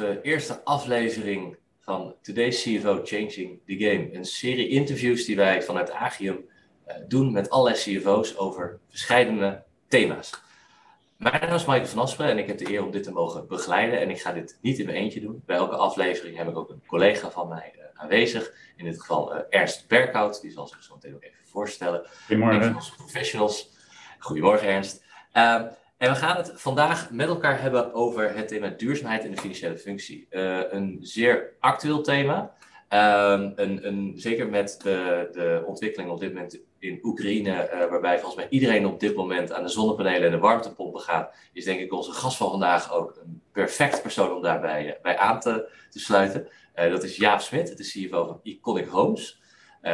onze eerste aflevering van Today's CFO Changing the Game. Een serie interviews die wij vanuit Agium uh, doen met allerlei CFO's over verschillende thema's. Mijn naam is Michael van Asperen en ik heb de eer om dit te mogen begeleiden. En ik ga dit niet in mijn eentje doen. Bij elke aflevering heb ik ook een collega van mij uh, aanwezig. In dit geval Ernst Berkhout, die zal zich zo meteen ook even voorstellen. Goedemorgen. Een van onze professionals. Goedemorgen Ernst. Uh, en we gaan het vandaag met elkaar hebben over het thema duurzaamheid in de financiële functie. Uh, een zeer actueel thema. Um, een, een, zeker met de, de ontwikkeling op dit moment in Oekraïne, uh, waarbij volgens mij iedereen op dit moment aan de zonnepanelen en de warmtepompen gaat, is denk ik onze gast van vandaag ook een perfect persoon om daarbij uh, bij aan te, te sluiten. dat is Jaap Smit, de CFO van Iconic Homes.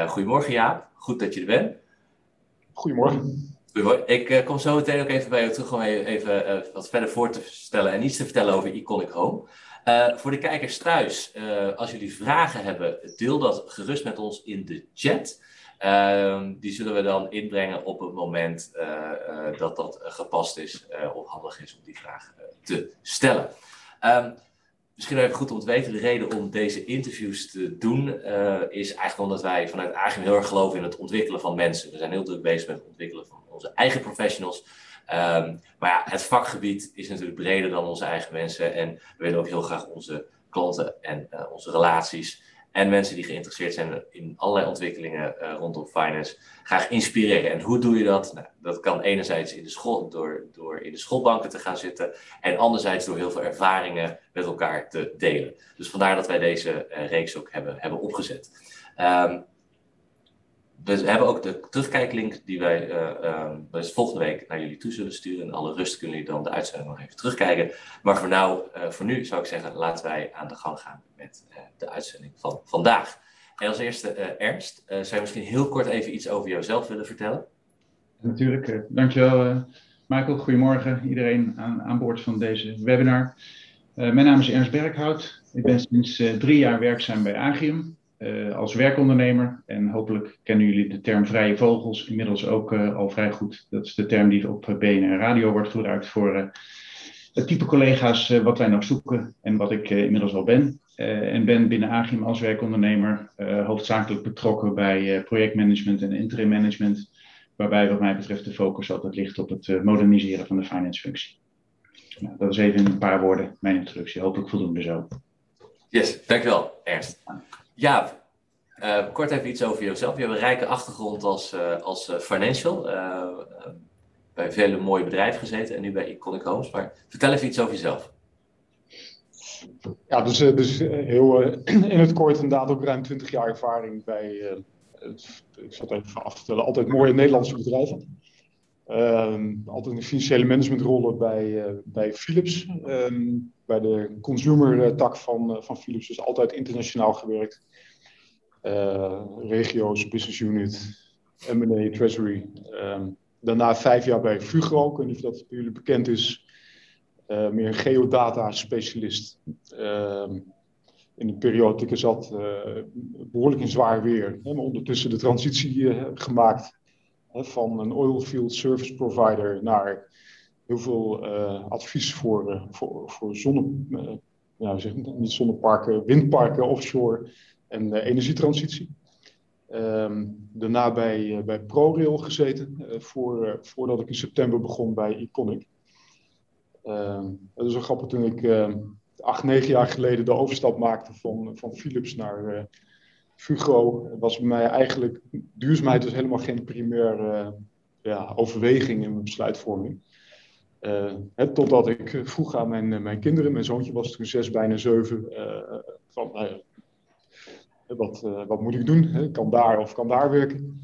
goedemorgen Jaap, goed dat je er bent. Goedemorgen. Ik uh, kom zo meteen ook even bij jou terug om even uh, wat verder voor te stellen en iets te vertellen over Iconic Home. Uh, voor de kijkers thuis, als jullie vragen hebben, deel dat gerust met ons in de chat. Ehm, die zullen we dan inbrengen op het moment dat dat gepast is of handig is om die vraag te stellen. Um, misschien even goed om te weten, de reden om deze interviews te doen is eigenlijk omdat wij vanuit Agim heel erg geloven in het ontwikkelen van mensen. We zijn heel druk bezig met het ontwikkelen van onze eigen professionals. Um, maar ja, het vakgebied is natuurlijk breder dan onze eigen mensen. En we willen ook heel graag onze klanten en uh, onze relaties en mensen die geïnteresseerd zijn in allerlei ontwikkelingen uh, rondom finance graag inspireren. En hoe doe je dat? Nou, dat kan enerzijds in de school, door, door in de schoolbanken te gaan zitten en anderzijds door heel veel ervaringen met elkaar te delen. Dus vandaar dat wij deze uh, reeks ook hebben, hebben opgezet. Um, we hebben ook de terugkijklink die wij uh, uh, volgende week naar jullie toe zullen sturen. In alle rust kunnen jullie dan de uitzending nog even terugkijken. Maar voor, nou, uh, voor nu zou ik zeggen, laten wij aan de gang gaan met de uitzending van vandaag. En als eerste, Ernst, zou je misschien heel kort even iets over jouzelf willen vertellen? Natuurlijk, dankjewel Michael. Goedemorgen iedereen aan, aan boord van deze webinar. mijn naam is Ernst Berghout. Ik ben sinds drie jaar werkzaam bij Agium. Uh, als werkondernemer. En hopelijk kennen jullie de term vrije vogels inmiddels ook uh, al vrij goed. Dat is de term die op BNR Radio wordt gebruikt voor uh, het type collega's wat wij nog zoeken en wat ik inmiddels al ben. en ben binnen Agim als werkondernemer hoofdzakelijk betrokken bij projectmanagement en interim management. Waarbij wat mij betreft de focus altijd ligt op het moderniseren van de finance functie. Nou, dat is even in een paar woorden mijn introductie. Hopelijk voldoende zo. Yes, dankjewel Ernst. Ja, uh, kort even iets over jezelf. Je hebt een rijke achtergrond als, uh, als uh, financial. bij vele mooie bedrijven gezeten en nu bij Iconic Homes. Maar vertel even iets over jezelf. Ja, dus, dus heel in het kort inderdaad ook ruim 20 jaar ervaring bij, ik zal het even af te stellen, altijd mooie Nederlandse bedrijven. Um, altijd in financiële managementrollen bij, bij Philips. Um, bij de consumer tak van, van Philips, dus altijd internationaal gewerkt. Uh, regio's, business unit, M&A, treasury. Um, daarna vijf jaar bij Fugro, ik weet niet of dat voor jullie bekend is. Uh, meer een geodata specialist. In de periode dat ik er zat, behoorlijk in zwaar weer. Hè, maar ondertussen de transitie gemaakt van een oilfield service provider naar heel veel advies voor, voor, voor zonne, ja, zeg, niet zonneparken, windparken offshore en uh, energietransitie. Um, daarna bij, uh, bij ProRail gezeten, uh, voor, voordat ik in september begon bij Iconic. Um, dat is wel grappig toen ik ehm, acht, negen jaar geleden de overstap maakte van, van Philips naar Fugro. Was bij mij eigenlijk, duurzaamheid was helemaal geen primair ja, overweging in mijn besluitvorming. Uh, hè, totdat ik vroeg aan mijn, mijn kinderen, mijn zoontje was toen zes, bijna zeven, van nou wat, wat moet ik doen? Hè? Kan daar of kan daar werken?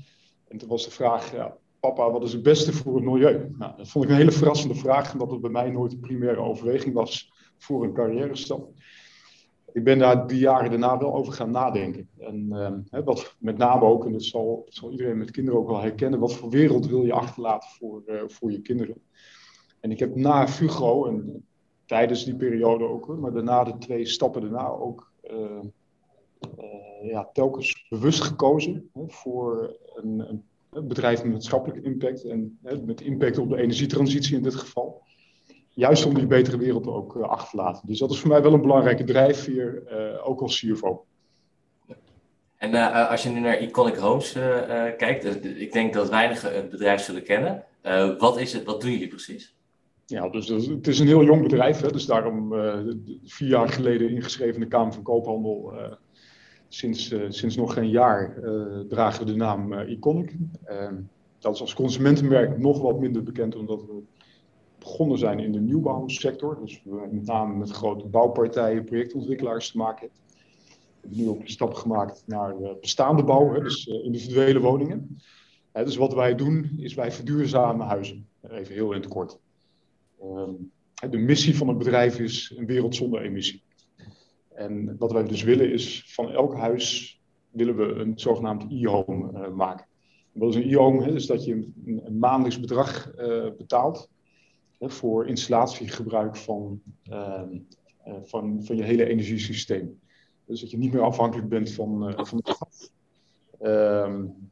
En toen was de vraag, ja, papa, wat is het beste voor het milieu? Nou, dat vond ik een hele verrassende vraag, omdat het bij mij nooit een primaire overweging was voor een carrière stap. Ik ben daar die jaren daarna wel over gaan nadenken. En hè, wat met name ook, en dat zal, iedereen met kinderen ook wel herkennen, wat voor wereld wil je achterlaten voor, uh, voor je kinderen? En ik heb na Fugro, en tijdens die periode ook, maar daarna de twee stappen daarna ook uh, uh, ja, telkens bewust gekozen voor een, een, bedrijf met maatschappelijke impact en met impact op de energietransitie in dit geval. Juist om die betere wereld ook achter te laten. Dus dat is voor mij wel een belangrijke drijfveer, ook als CFO. En uh, als je nu naar Iconic Homes uh, uh, kijkt, ik denk dat weinigen het bedrijf zullen kennen. wat is het, wat doen jullie precies? Ja, dus het is een heel jong bedrijf. Hè, dus daarom vier jaar geleden ingeschreven in de Kamer van Koophandel. sinds, sinds nog geen jaar dragen we de naam Iconic. dat is als consumentenmerk nog wat minder bekend, omdat we begonnen zijn in de nieuwbouwsector. Dus we met name met grote bouwpartijen, projectontwikkelaars te maken hebben hebben nu ook een stap gemaakt naar uh, bestaande bouw, dus uh, individuele woningen. Dus wat wij doen, is wij verduurzamen huizen. Even heel in het kort. Ehm, de missie van het bedrijf is een wereld zonder emissie. En wat wij dus willen is, van elk huis willen we een zogenaamd e-home maken. wat is een e-home? Dus dat je een maandelijks bedrag betaalt voor installatiegebruik van, ehm, van, van je hele energiesysteem. Dus dat je niet meer afhankelijk bent van, uh, van het gas. Um,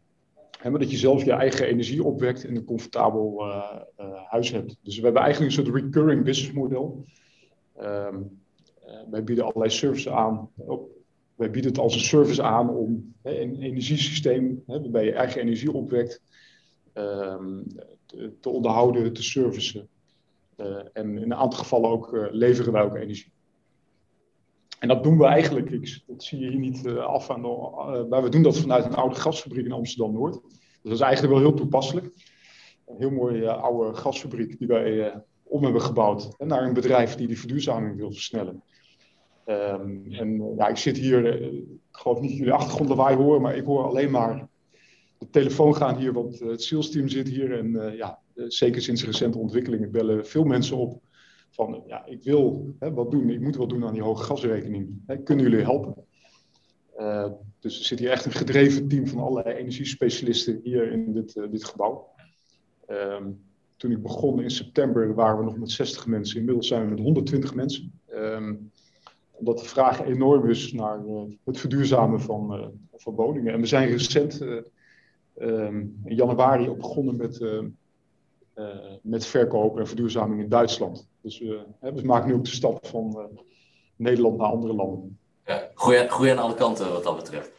maar dat je zelf je eigen energie opwekt en een comfortabel uh, huis hebt. Dus we hebben eigenlijk een soort recurring business model. Um, wij bieden allerlei services aan. wij bieden het als een service aan om hè, een energiesysteem hè, waarbij je eigen energie opwekt te, te, onderhouden, te servicen. En in een aantal gevallen ook leveren wij ook energie. En dat doen we eigenlijk, ik, dat zie je hier niet uh, af aan de, maar we doen dat vanuit een oude gasfabriek in Amsterdam-Noord. Dus dat is eigenlijk wel heel toepasselijk. Een heel mooie oude gasfabriek die wij om hebben gebouwd naar een bedrijf die die verduurzaming wil versnellen. Um, en ja, ik zit hier, ik geloof niet jullie achtergrond lawaai horen, maar ik hoor alleen maar de telefoon gaan hier, want het salesteam zit hier. En ja, zeker sinds recente ontwikkelingen bellen veel mensen op van ja, ik wil hè, wat doen, ik moet wat doen aan die hoge gasrekening. Hè, kunnen jullie helpen? Uh, dus er zit hier echt een gedreven team van allerlei energiespecialisten hier in dit, uh, dit gebouw. Um, toen ik begon in september waren we nog met 60 mensen. Inmiddels zijn we met 120 mensen. Um, omdat de vraag enorm is naar het verduurzamen van, van woningen. En we zijn recent um, in januari ook begonnen met met verkoop en verduurzaming in Duitsland. Dus we, we maken nu ook de stap van uh, Nederland naar andere landen. Ja, groei, aan alle kanten wat dat betreft.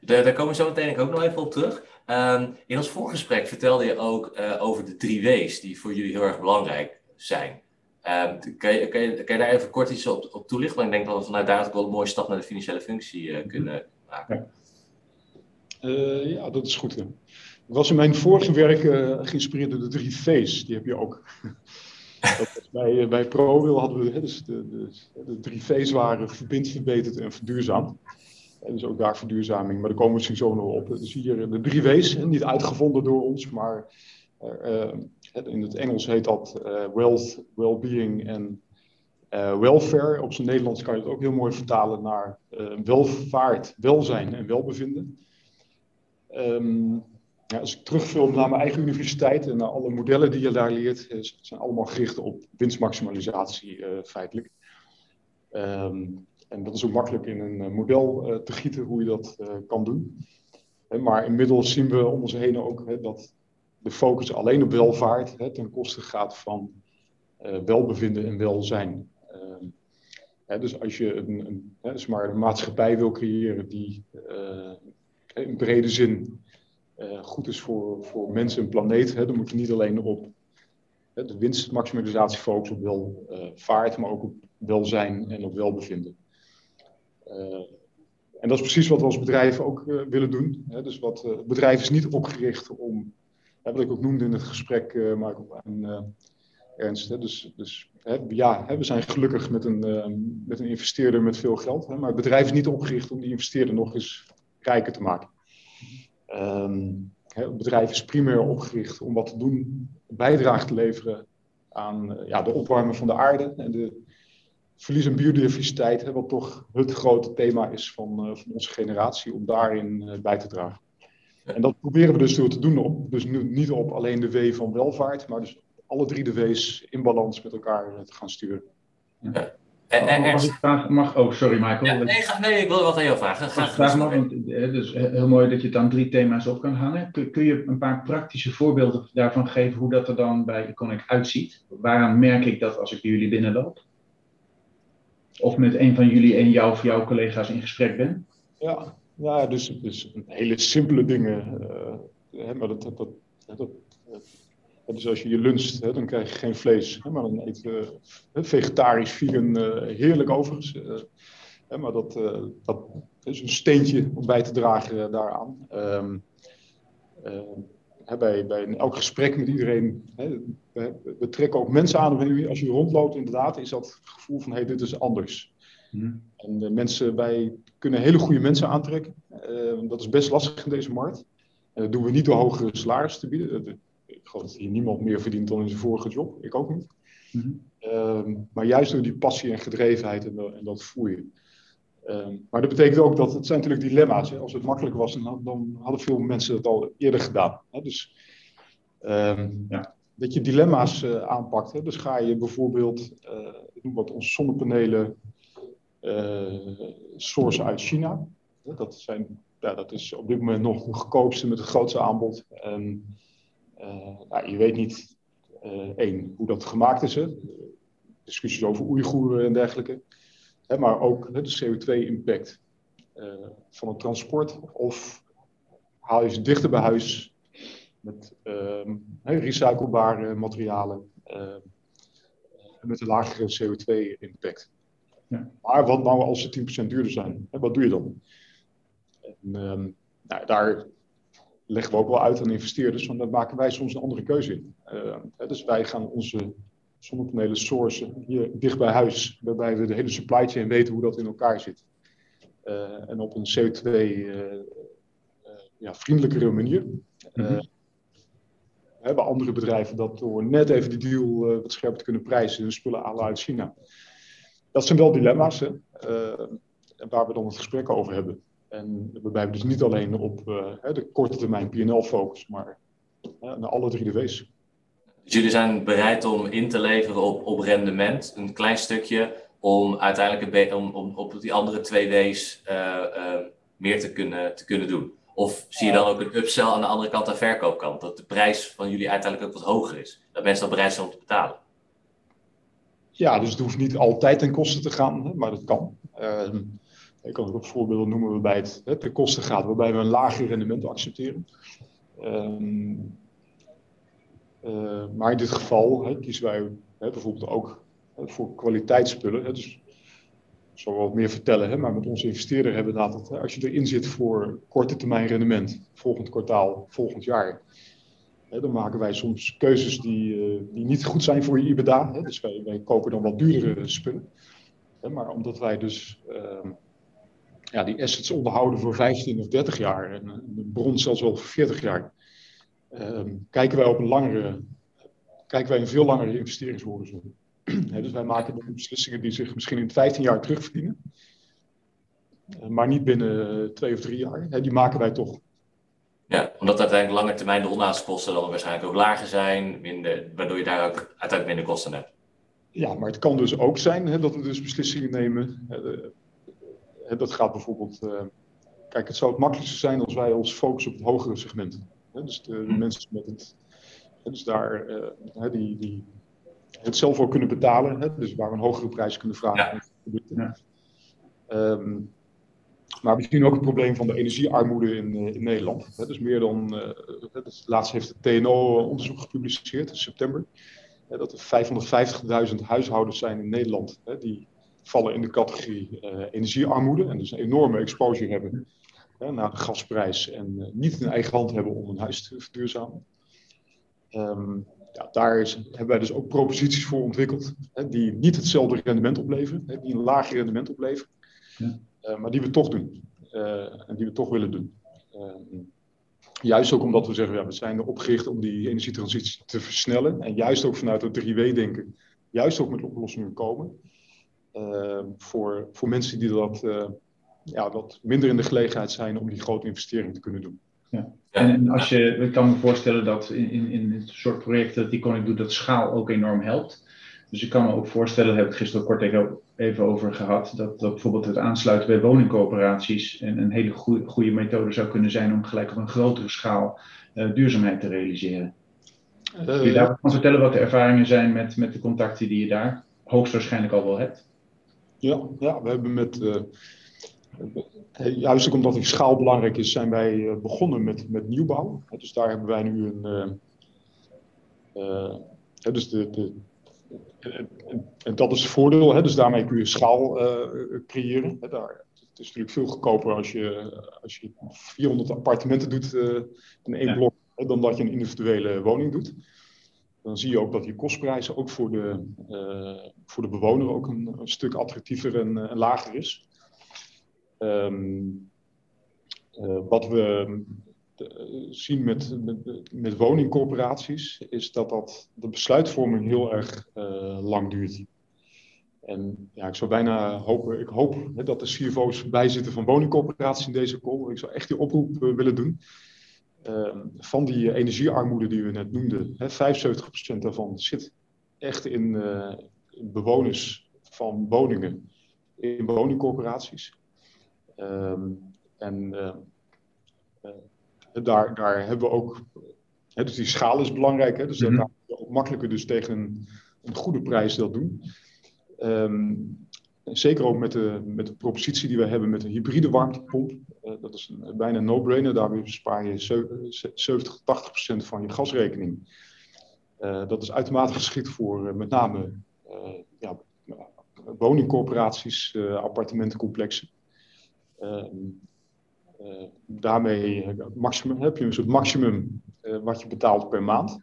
De, daar komen we zo meteen ook nog even op terug. Um, in ons voorgesprek vertelde je ook uh, over de drie W's die voor jullie heel erg belangrijk zijn. Um, kan, je, kan, je, kan, je, daar even kort iets op, op toelichten? Want ik denk dat we vanuit daar ook wel een mooie stap naar de financiële functie kunnen maken. Ja. ja, dat is goed. Was in mijn vorige werk uh, geïnspireerd door de drie V's. Die heb je ook. bij, uh, bij ProWil hadden we dus de, de, de, drie V's waren verbind, verbeterd en verduurzaamd. En dus ook daar verduurzaming, maar daar komen we misschien zo nog op. Dus hier de drie W's, niet uitgevonden door ons, maar uh, in het Engels heet dat wealth, well-being en welfare. Op zijn Nederlands kan je het ook heel mooi vertalen naar welvaart, welzijn en welbevinden. Um, ja, als ik terugfilm naar mijn eigen universiteit en naar alle modellen die je daar leert, eh, zijn allemaal gericht op winstmaximalisatie uh, feitelijk. Um, en dat is ook makkelijk in een uh, model te gieten hoe je dat kan doen. maar inmiddels zien we om ons heen ook dat de focus alleen op welvaart ten koste gaat van welbevinden en welzijn. Ehm, dus als je een, een, dus een maatschappij wil creëren die in brede zin goed is voor, voor mensen en planeet. Hè. Dan moet je niet alleen op de winstmaximalisatie focussen op welvaart, uh, maar ook op welzijn en op welbevinden. Uh, en dat is precies wat we als bedrijf ook willen doen. Hè. Dus wat, het bedrijf is niet opgericht om, wat ik ook noemde in het gesprek, maar ook aan Ernst. Hè. Dus, dus ja, we zijn gelukkig met een, met een investeerder met veel geld. maar het bedrijf is niet opgericht om die investeerder nog eens rijker te maken. Um, het bedrijf is primair opgericht om wat te doen, bijdrage te leveren aan uh, ja, de opwarming van de aarde en de verlies aan biodiversiteit, hè, wat toch het grote thema is van, uh, van onze generatie, om daarin uh, bij te dragen. En dat proberen we dus door te doen op. Dus nu, niet op alleen de W van welvaart, maar dus alle drie de W's in balans met elkaar te gaan sturen. Ja. En, en, Mag ik vragen? Mag, oh, sorry Michael. Ja, nee, ga, nee, ik wil wat aan jou vragen. Ga, Vraag, want, eh, dus heel mooi dat je dan drie thema's op kan hangen. Kun, kun, je een paar praktische voorbeelden daarvan geven hoe dat er dan bij Iconic uitziet? Waaraan merk ik dat als ik bij jullie binnenloop? Of met een van jullie en jou of jouw collega's in gesprek ben? Ja, ja dus, dus hele simpele dingen. Uh, hè, maar dat, dat, dat, dat dus als je je luncht, hè, dan krijg je geen vlees. Hè, maar dan eet je uh, vegetarisch, vegan, uh, heerlijk overigens. Uh, maar dat, dat is een steentje om bij te dragen daaraan. Um, bij, bij elk gesprek met iedereen, hè, we, we, trekken ook mensen aan. Als je rondloopt, inderdaad, is dat het gevoel van: hé, hey, dit is anders. Mm. En mensen, wij kunnen hele goede mensen aantrekken. dat is best lastig in deze markt. En dat doen we niet door hogere salarissen te bieden geloof dat hier niemand meer verdient dan in zijn vorige job. Ik ook niet. Mm -hmm. maar juist door die passie en gedrevenheid en, en dat voeren. Um, maar dat betekent ook dat het zijn natuurlijk dilemma's. Hè. Als het makkelijk was, dan, dan, hadden veel mensen het al eerder gedaan. Hè. Dus um, ja. dat je dilemma's uh, aanpakt. Hè. Dus ga je bijvoorbeeld, uh, ik noem wat, onze zonnepanelen uh, sourcen uit China. Dat, zijn, ja, dat is op dit moment nog de goedkoopste met het grootste aanbod. En eh, nou, je weet niet, eh, één, hoe dat gemaakt is. Hè? Discussies over Oeigoeren en dergelijke. Hè, maar ook de CO2-impact eh, van het transport. Of haal je ze dichter bij huis met uh, recyclebare materialen met een lagere CO2-impact. Ja. Maar wat nou als ze 10% duurder zijn? Hè, wat doe je dan? En, um, nou, daar leggen we ook wel uit aan investeerders, want daar maken wij soms een andere keuze in. Uh, dus wij gaan onze zonnepanelen sourcen hier dicht bij huis, waarbij we de hele supply chain weten hoe dat in elkaar zit. Uh, en op een CO2-vriendelijkere uh, manier. Mm -hmm. hebben andere bedrijven dat door net even die deal wat scherper te kunnen prijzen, hun spullen halen uit China. Dat zijn wel dilemma's hè, waar we dan het gesprek over hebben. En waarbij we dus niet alleen op uh, de korte termijn PNL focussen, maar uh, naar alle drie de W's. Dus jullie zijn bereid om in te leveren op, op rendement, een klein stukje, om uiteindelijk om, om op die andere twee W's uh, meer te kunnen, te kunnen doen? Of zie je dan ook een upsell aan de andere kant, aan de verkoopkant, dat de prijs van jullie uiteindelijk ook wat hoger is? Dat mensen dan bereid zijn om te betalen? Ja, dus het hoeft niet altijd ten koste te gaan, maar dat kan. Ehm, ik kan ook voorbeelden noemen waarbij het hè, ten koste gaat, waarbij we een lager rendement accepteren. Um, uh, maar in dit geval hè, kiezen wij hè, bijvoorbeeld ook voor kwaliteitsspullen. Dus ik zal wat meer vertellen, hè, maar met onze investeerder hebben we dat, hè, als je erin zit voor korte termijn rendement, volgend kwartaal, volgend jaar, dan maken wij soms keuzes die, uh, die niet goed zijn voor je IBDA. Dus wij, wij kopen dan wat duurdere spullen. Maar omdat wij dus uh, ja, die assets onderhouden voor 15 of 30 jaar en de bron zelfs wel voor 40 jaar. Um, kijken wij op een langere, kijken wij een veel langere investeringshorizon. dus wij maken beslissingen die zich misschien in 15 jaar terugverdienen, uh, maar niet binnen twee of drie jaar. He, die maken wij toch. Ja, omdat uiteindelijk lange termijn de onderhoudskosten dan waarschijnlijk ook lager zijn, minder, waardoor je daar ook uiteindelijk minder kosten hebt. Ja, maar het kan dus ook zijn hè, dat we dus beslissingen nemen dat gaat bijvoorbeeld. Uh, kijk, het zou het makkelijkste zijn als wij ons focussen op het hogere segment. dus de, de, mensen met het. dus daar uh, die, die het zelf ook kunnen betalen. dus waar we een hogere prijs kunnen vragen. Ja. Um, maar we zien ook het probleem van de energiearmoede in, uh, in Nederland. dus meer dan. het laatst heeft het TNO onderzoek gepubliceerd in september. dat er 550.000 huishoudens zijn in Nederland die vallen in de categorie uh, energiearmoede en dus een enorme exposure hebben naar de gasprijs en uh, niet in eigen hand hebben om een huis te verduurzamen. Um, ja, daar is, hebben wij dus ook proposities voor ontwikkeld hè, die niet hetzelfde rendement opleveren, hè, die een lager rendement opleveren, ja. uh, maar die we toch doen en die we toch willen doen. Um, juist ook omdat we zeggen, ja, we zijn er opgericht om die energietransitie te versnellen en juist ook vanuit het 3W-denken, juist ook met oplossingen komen. Ehm, voor, voor mensen die dat, uh, ja, wat minder in de gelegenheid zijn om die grote investering te kunnen doen. Ja. En als je, ik kan me voorstellen dat in, in, in het soort projecten dat Iconic doet, dat schaal ook enorm helpt. Dus ik kan me ook voorstellen, daar heb ik gisteren kort even over gehad, dat, dat bijvoorbeeld het aansluiten bij woningcoöperaties een, een hele goede, goede methode zou kunnen zijn om gelijk op een grotere schaal uh, duurzaamheid te realiseren. Kun je daarvan vertellen wat de ervaringen zijn met, met de contacten die je daar hoogstwaarschijnlijk al wel hebt? Ja, ja we hebben met, uh, juist ook omdat die schaal belangrijk is, zijn wij begonnen met, met nieuwbouw. Dus daar hebben wij nu een, uh, dus de, de, en, dat is het voordeel, hè? dus daarmee kun je schaal creëren. Hè? Daar, het is natuurlijk veel goedkoper als je, als je 400 appartementen doet in één blok, dan dat je een individuele woning doet. Dan zie je ook dat die kostprijzen ook voor de, uh, voor de bewoner ook een, stuk attractiever en, en lager is. Um, wat we eh, zien met, met, woningcorporaties, is dat, dat de besluitvorming heel erg lang duurt. En ja, ik zou bijna hopen, ik hoop hè, dat de CFO's bijzitten van woningcorporaties in deze call. Ik zou echt die oproep willen doen. Uh, van die energiearmoede die we net noemden, hè, 75% daarvan zit echt in, in bewoners van woningen in woningcorporaties. Um, en daar, daar hebben we ook, hè, dus die schaal is belangrijk, hè, dus mm -hmm. daar ook makkelijker dus tegen een, een goede prijs dat doen. Um, zeker ook met de, met de propositie die we hebben met een hybride warmtepomp. Dat is een, bijna een no-brainer. Daarmee bespaar je 70, 80 procent van je gasrekening. Uh, dat is uitermate geschikt voor uh, met name ja, woningcorporaties, appartementencomplexen. Ehm, daarmee maximum, heb je een soort maximum wat je betaalt per maand.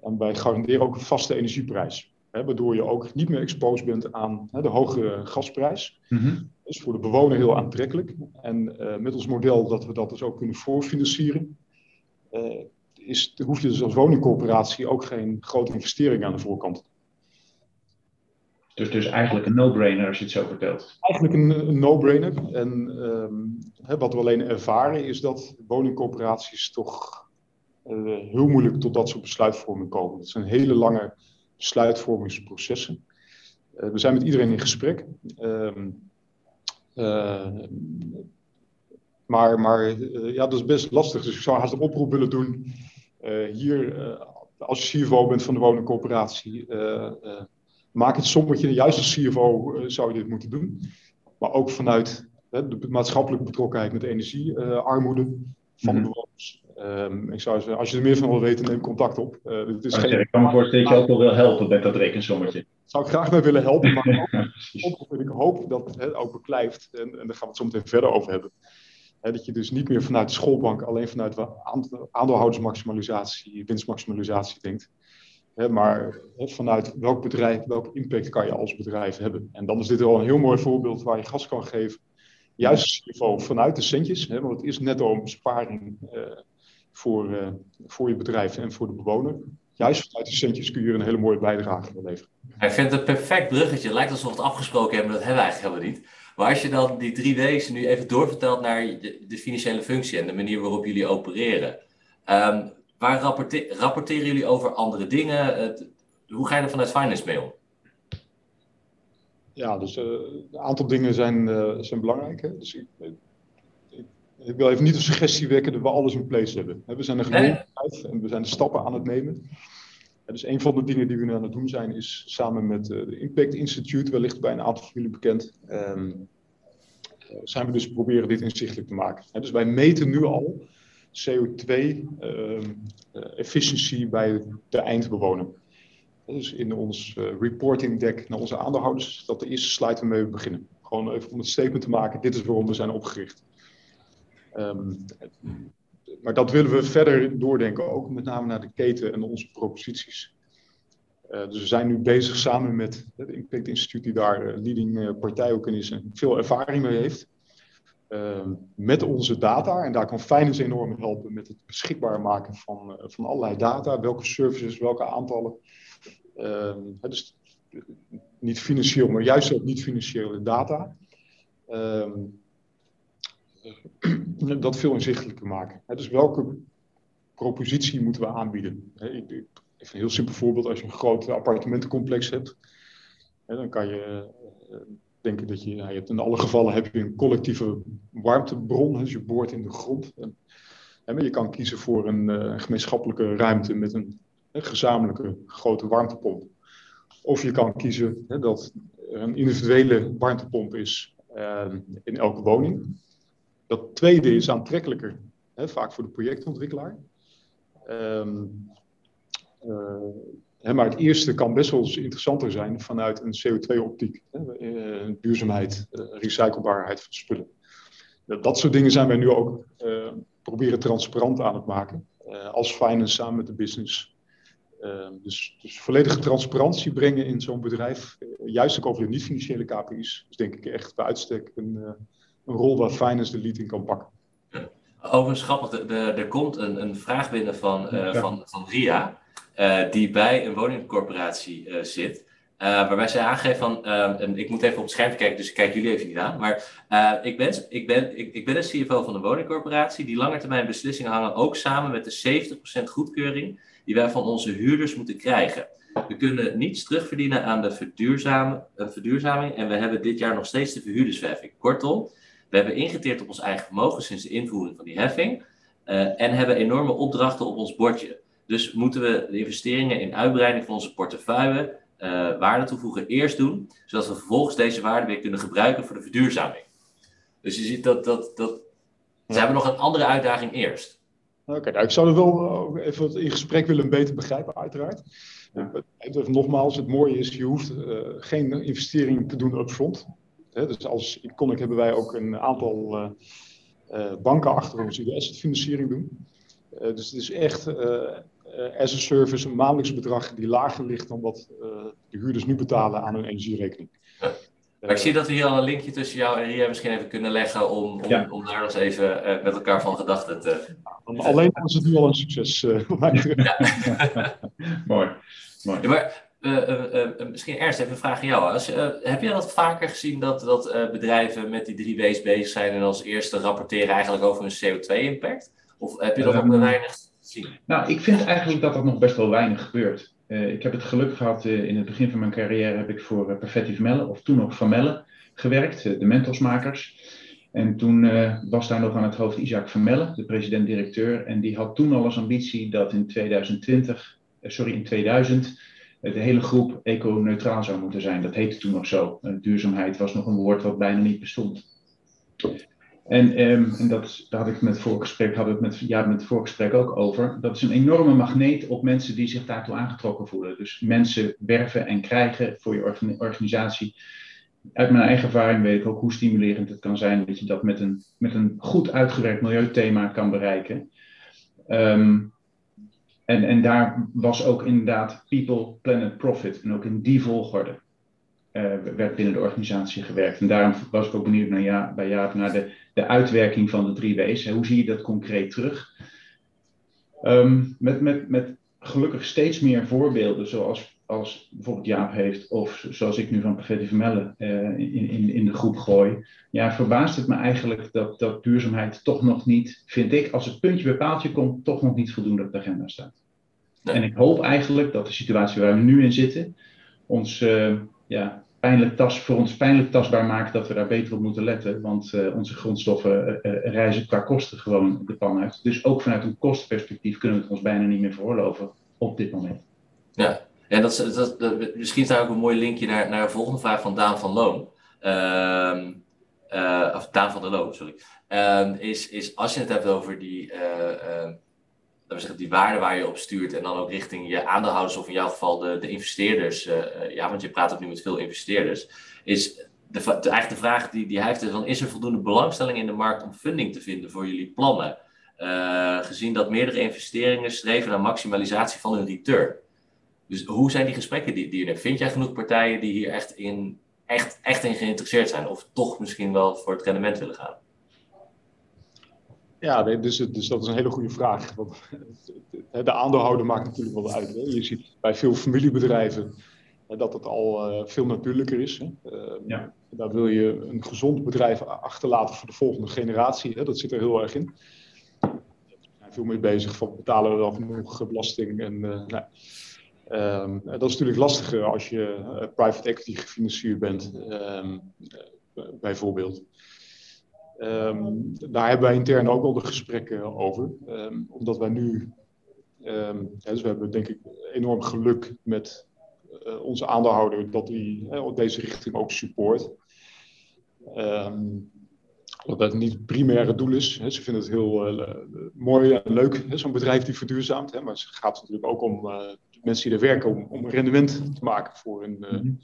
En wij garanderen ook een vaste energieprijs. Hè, waardoor je ook niet meer exposed bent aan hè, de hoge gasprijs. Mm -hmm. Dat is voor de bewoner heel aantrekkelijk. En uh, met ons model dat we dat dus ook kunnen voorfinancieren, is, hoef je dus als woningcorporatie ook geen grote investering aan de voorkant dus, dus eigenlijk een no-brainer als je het zo vertelt. Eigenlijk een, een no-brainer. En um, hè, wat we alleen ervaren is dat woningcorporaties toch uh, heel moeilijk tot dat soort besluitvorming komen. Het zijn hele lange besluitvormingsprocessen. Uh, we zijn met iedereen in gesprek. Um, maar maar ja, dat is best lastig. Dus ik zou haast een oproep willen doen. hier, als je CFO bent van de woningcorporatie maak het sommetje, juist als CFO uh, zou je dit moeten doen. Maar ook vanuit de maatschappelijke betrokkenheid met energiearmoede van mm -hmm. de bewoners. Um, ik zou zeggen, als je er meer van wil weten, neem contact op. Uh, het is geen... Ik kan me voorstellen dat je ook wel wil helpen met dat rekensommetje. Zou ik graag mee willen helpen, maar ook, ik hoop dat het ook beklijft, en, en daar gaan we het zo meteen verder over hebben, dat je dus niet meer vanuit de schoolbank alleen vanuit aandeelhoudersmaximalisatie, winstmaximalisatie denkt, maar vanuit welk bedrijf, welke impact kan je als bedrijf hebben? En dan is dit wel een heel mooi voorbeeld waar je gas kan geven. Juist niveau vanuit de centjes, want het is netto een besparing uh, voor, uh, voor je bedrijf en voor de bewoner. Juist vanuit de centjes kun je een hele mooie bijdrage leveren. Ik vind het een perfect bruggetje. Het lijkt alsof we het afgesproken hebben, dat hebben we eigenlijk helemaal niet. Maar als je dan die drie W's nu even doorvertelt naar de, de financiële functie en de manier waarop jullie opereren. Um, Waar rapporteren jullie over andere dingen? hoe ga je er vanuit finance mee om? Ja, dus uh, een aantal dingen zijn, uh, zijn belangrijk. Hè? Dus ik, ik, wil even niet de suggestie wekken dat we alles in place hebben. We zijn er gewoon uit en we zijn de stappen aan het nemen. Dus een van de dingen die we nu aan het doen zijn, is samen met uh, de Impact Institute, wellicht bij een aantal van jullie bekend, um, zijn we dus proberen dit inzichtelijk te maken. Dus wij meten nu al CO2-efficiëntie ehm, bij de eindbewoner. Dus in ons reporting deck naar onze aandeelhouders, dat de eerste slide waarmee we beginnen. Gewoon even om het statement te maken, dit is waarom we zijn opgericht. Um, maar dat willen we verder doordenken, ook met name naar de keten en onze proposities. Uh, dus we zijn nu bezig samen met het Impact Instituut, die daar uh, leading uh, partij ook in is en veel ervaring mee heeft. Ehm, met onze data. En daar kan Finance enorm helpen met het beschikbaar maken van, van allerlei data. Welke services, welke aantallen. Uh, dus niet financieel, maar juist ook niet-financiële data. Uh, dat veel inzichtelijker maken. dus welke propositie moeten we aanbieden? even een heel simpel voorbeeld. Als je een groot appartementencomplex hebt dan kan je denken dat je, hebt in alle gevallen heb je een collectieve warmtebron, dus je boort in de grond. En, je kan kiezen voor een gemeenschappelijke ruimte met een, gezamenlijke grote warmtepomp. Of je kan kiezen dat er een individuele warmtepomp is uh, in elke woning. Dat tweede is aantrekkelijker, hè, vaak voor de projectontwikkelaar. Um, uh, maar het eerste kan best wel eens interessanter zijn vanuit een CO2-optiek. Uh, duurzaamheid, recyclebaarheid van spullen. Dat soort dingen zijn wij nu ook proberen transparant aan het maken. als finance samen met de business. Ehm, dus, dus, volledige transparantie brengen in zo'n bedrijf, juist ook over de niet-financiële KPI's, is denk ik echt bij uitstek een, een rol waar finance de lead in kan pakken. Overigens grappig, er komt een, een, vraag binnen van, uh, van, van Ria, die bij een woningcorporatie zit. waarbij zij aangeeft van, en ik moet even op het scherm kijken, dus ik kijk jullie even niet aan. Maar ik, ben, ik, ben, ik, ik ben een CFO van een woningcorporatie die langetermijn beslissingen hangen, ook samen met de 70% goedkeuring die wij van onze huurders moeten krijgen. We kunnen niets terugverdienen aan de eh, verduurzaming en we hebben dit jaar nog steeds de verhuurderswerving. Kortom, we hebben ingeteerd op ons eigen vermogen sinds de invoering van die heffing uh, en hebben enorme opdrachten op ons bordje. Dus moeten we de investeringen in uitbreiding van onze portefeuille uh, waarde toevoegen eerst doen, zodat we vervolgens deze waarde weer kunnen gebruiken voor de verduurzaming. Dus je ziet dat, dat, dat ze hebben nog een andere uitdaging eerst. Oké, nou, ik zou er wel eh, even in gesprek willen beter begrijpen, uiteraard. Ja. Nogmaals, het mooie is, je hoeft uh, geen investering te doen upfront. Hè, dus als Iconic hebben wij ook een aantal uh, uh, banken achter ons die de assetfinanciering doen. dus het is echt as a service een maandelijks bedrag die lager ligt dan wat de huurders nu betalen aan hun energierekening. Ja. Maar ik zie dat we hier al een linkje tussen jou en Ria misschien even kunnen leggen om, om, ja. om daar nog eens even uh, met elkaar van gedachten te... Ja, alleen is het nu al een succes. Uh, Mooi. Mooi. Ja, maar uh, misschien eerst even een vraag aan jou. Als, heb je dat vaker gezien dat, dat bedrijven met die drie W's bezig zijn en als eerste rapporteren eigenlijk over hun CO2-impact? Of heb je dat ook um, weinig gezien? Nou, ik vind eigenlijk dat dat nog best wel weinig gebeurt. Uh, ik heb het geluk gehad, uh, in het begin van mijn carrière heb ik voor uh, Perfetti Vermellen, of toen nog Vermellen, gewerkt, de mentosmakers. En toen was daar nog aan het hoofd Isaac Vermellen, de president-directeur. En die had toen al als ambitie dat in 2020, sorry, in 2000 de hele groep eco-neutraal zou moeten zijn. Dat heette toen nog zo. duurzaamheid was nog een woord wat bijna niet bestond. En, um, en dat, daar had ik met voorgesprek, had ik met, ja, met het voorgesprek ook over. Dat is een enorme magneet op mensen die zich daartoe aangetrokken voelen. Dus mensen werven en krijgen voor je organisatie. Uit mijn eigen ervaring weet ik ook hoe stimulerend het kan zijn dat je dat met een, met een goed uitgewerkt milieuthema kan bereiken. Um, en, en daar was ook inderdaad people, planet, profit. En ook in die volgorde uh, werd binnen de organisatie gewerkt. En daarom was ik ook benieuwd naar, ja, bij Jaap naar de de uitwerking van de drie W's. Hoe zie je dat concreet terug? Um, met, met, met gelukkig steeds meer voorbeelden, zoals als bijvoorbeeld Jaap heeft, of zoals ik nu van Perfetti Vermellen uh, in, in, in de groep gooi. Ja, verbaast het me eigenlijk dat, dat duurzaamheid toch nog niet, vind ik, als het puntje bij paaltje komt, toch nog niet voldoende op de agenda staat. Nee. En ik hoop eigenlijk dat de situatie waar we nu in zitten, ons uh, ja, pijnlijk tas, voor ons pijnlijk tastbaar maakt dat we daar beter op moeten letten. Want uh, onze grondstoffen reizen qua kosten gewoon de pan uit. Dus ook vanuit een kostenperspectief kunnen we het ons bijna niet meer veroorloven op dit moment. Ja, en dat, dat, dat, misschien staat ook een mooi linkje naar, naar de volgende vraag van Daan van Loon. Uh, of Daan van der Loon, sorry. Ehm, is, is als je het hebt over die we zeggen, die waarde waar je op stuurt en dan ook richting je aandeelhouders of in jouw geval de, de investeerders, uh, ja, want je praat ook nu met veel investeerders, is de, de, eigenlijk de vraag die, die hij heeft is, van, is er voldoende belangstelling in de markt om funding te vinden voor jullie plannen? Gezien dat meerdere investeringen streven naar maximalisatie van hun return. Dus hoe zijn die gesprekken die, die je hebt? Vind jij genoeg partijen die hier echt in, echt, echt in geïnteresseerd zijn of toch misschien wel voor het rendement willen gaan? Ja, dus, dus dat is een hele goede vraag. Want de aandeelhouder maakt natuurlijk wel uit. Hè. Je ziet bij veel familiebedrijven dat het al uh, veel natuurlijker is. Hè. Ja. Daar wil je een gezond bedrijf achterlaten voor de volgende generatie. Hè. Dat zit er heel erg in. We zijn veel meer bezig van betalen we wel genoeg belasting. En, uh, nou. Um, dat is natuurlijk lastiger als je private equity gefinancierd bent, um, bijvoorbeeld. Um, daar hebben wij intern ook al de gesprekken over. omdat wij nu, dus we hebben denk ik enorm geluk met uh, onze aandeelhouder dat hij uh, deze richting ook support. Dat dat niet het primaire doel is. Ze vinden het heel mooi en leuk, zo'n bedrijf die verduurzaamt. Maar het gaat natuurlijk ook om mensen die er werken, om, om rendement te maken voor hun. Mm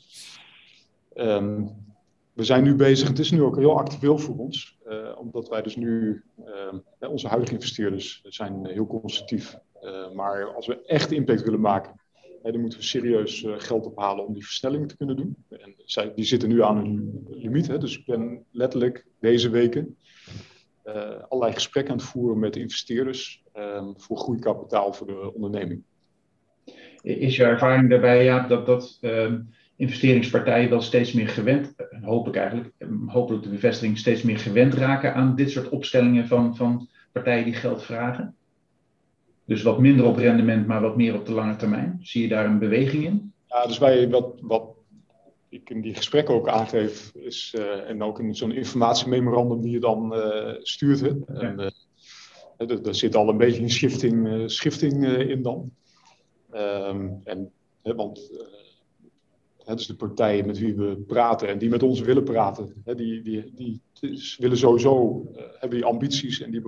um, we zijn nu bezig, het is nu ook heel actueel voor ons, omdat wij dus nu, onze huidige investeerders zijn heel constructief. maar als we echt impact willen maken, dan moeten we serieus geld ophalen om die versnelling te kunnen doen. En zij, die zitten nu aan hun limiet. Hè, dus ik ben letterlijk deze weken allerlei gesprekken aan het voeren met investeerders um, voor groeikapitaal voor de onderneming. Is jouw ervaring daarbij, ja, dat, dat uh, investeringspartijen wel steeds meer gewend, eh, hoop ik eigenlijk, hopelijk de bevestiging, steeds meer gewend raken aan dit soort opstellingen van, van partijen die geld vragen? Dus wat minder op rendement, maar wat meer op de lange termijn. Zie je daar een beweging in? Ja, dus wij, wat, wat ik in die gesprekken ook aangeef, is, uh, en ook in zo'n informatiememorandum die je dan uh, stuurt. Hè, en, uh, daar zit al een beetje een schifting, schifting in dan. Um, en, want dus de partijen met wie we praten en die met ons willen praten, die, die, die willen sowieso, uh, hebben die ambities en die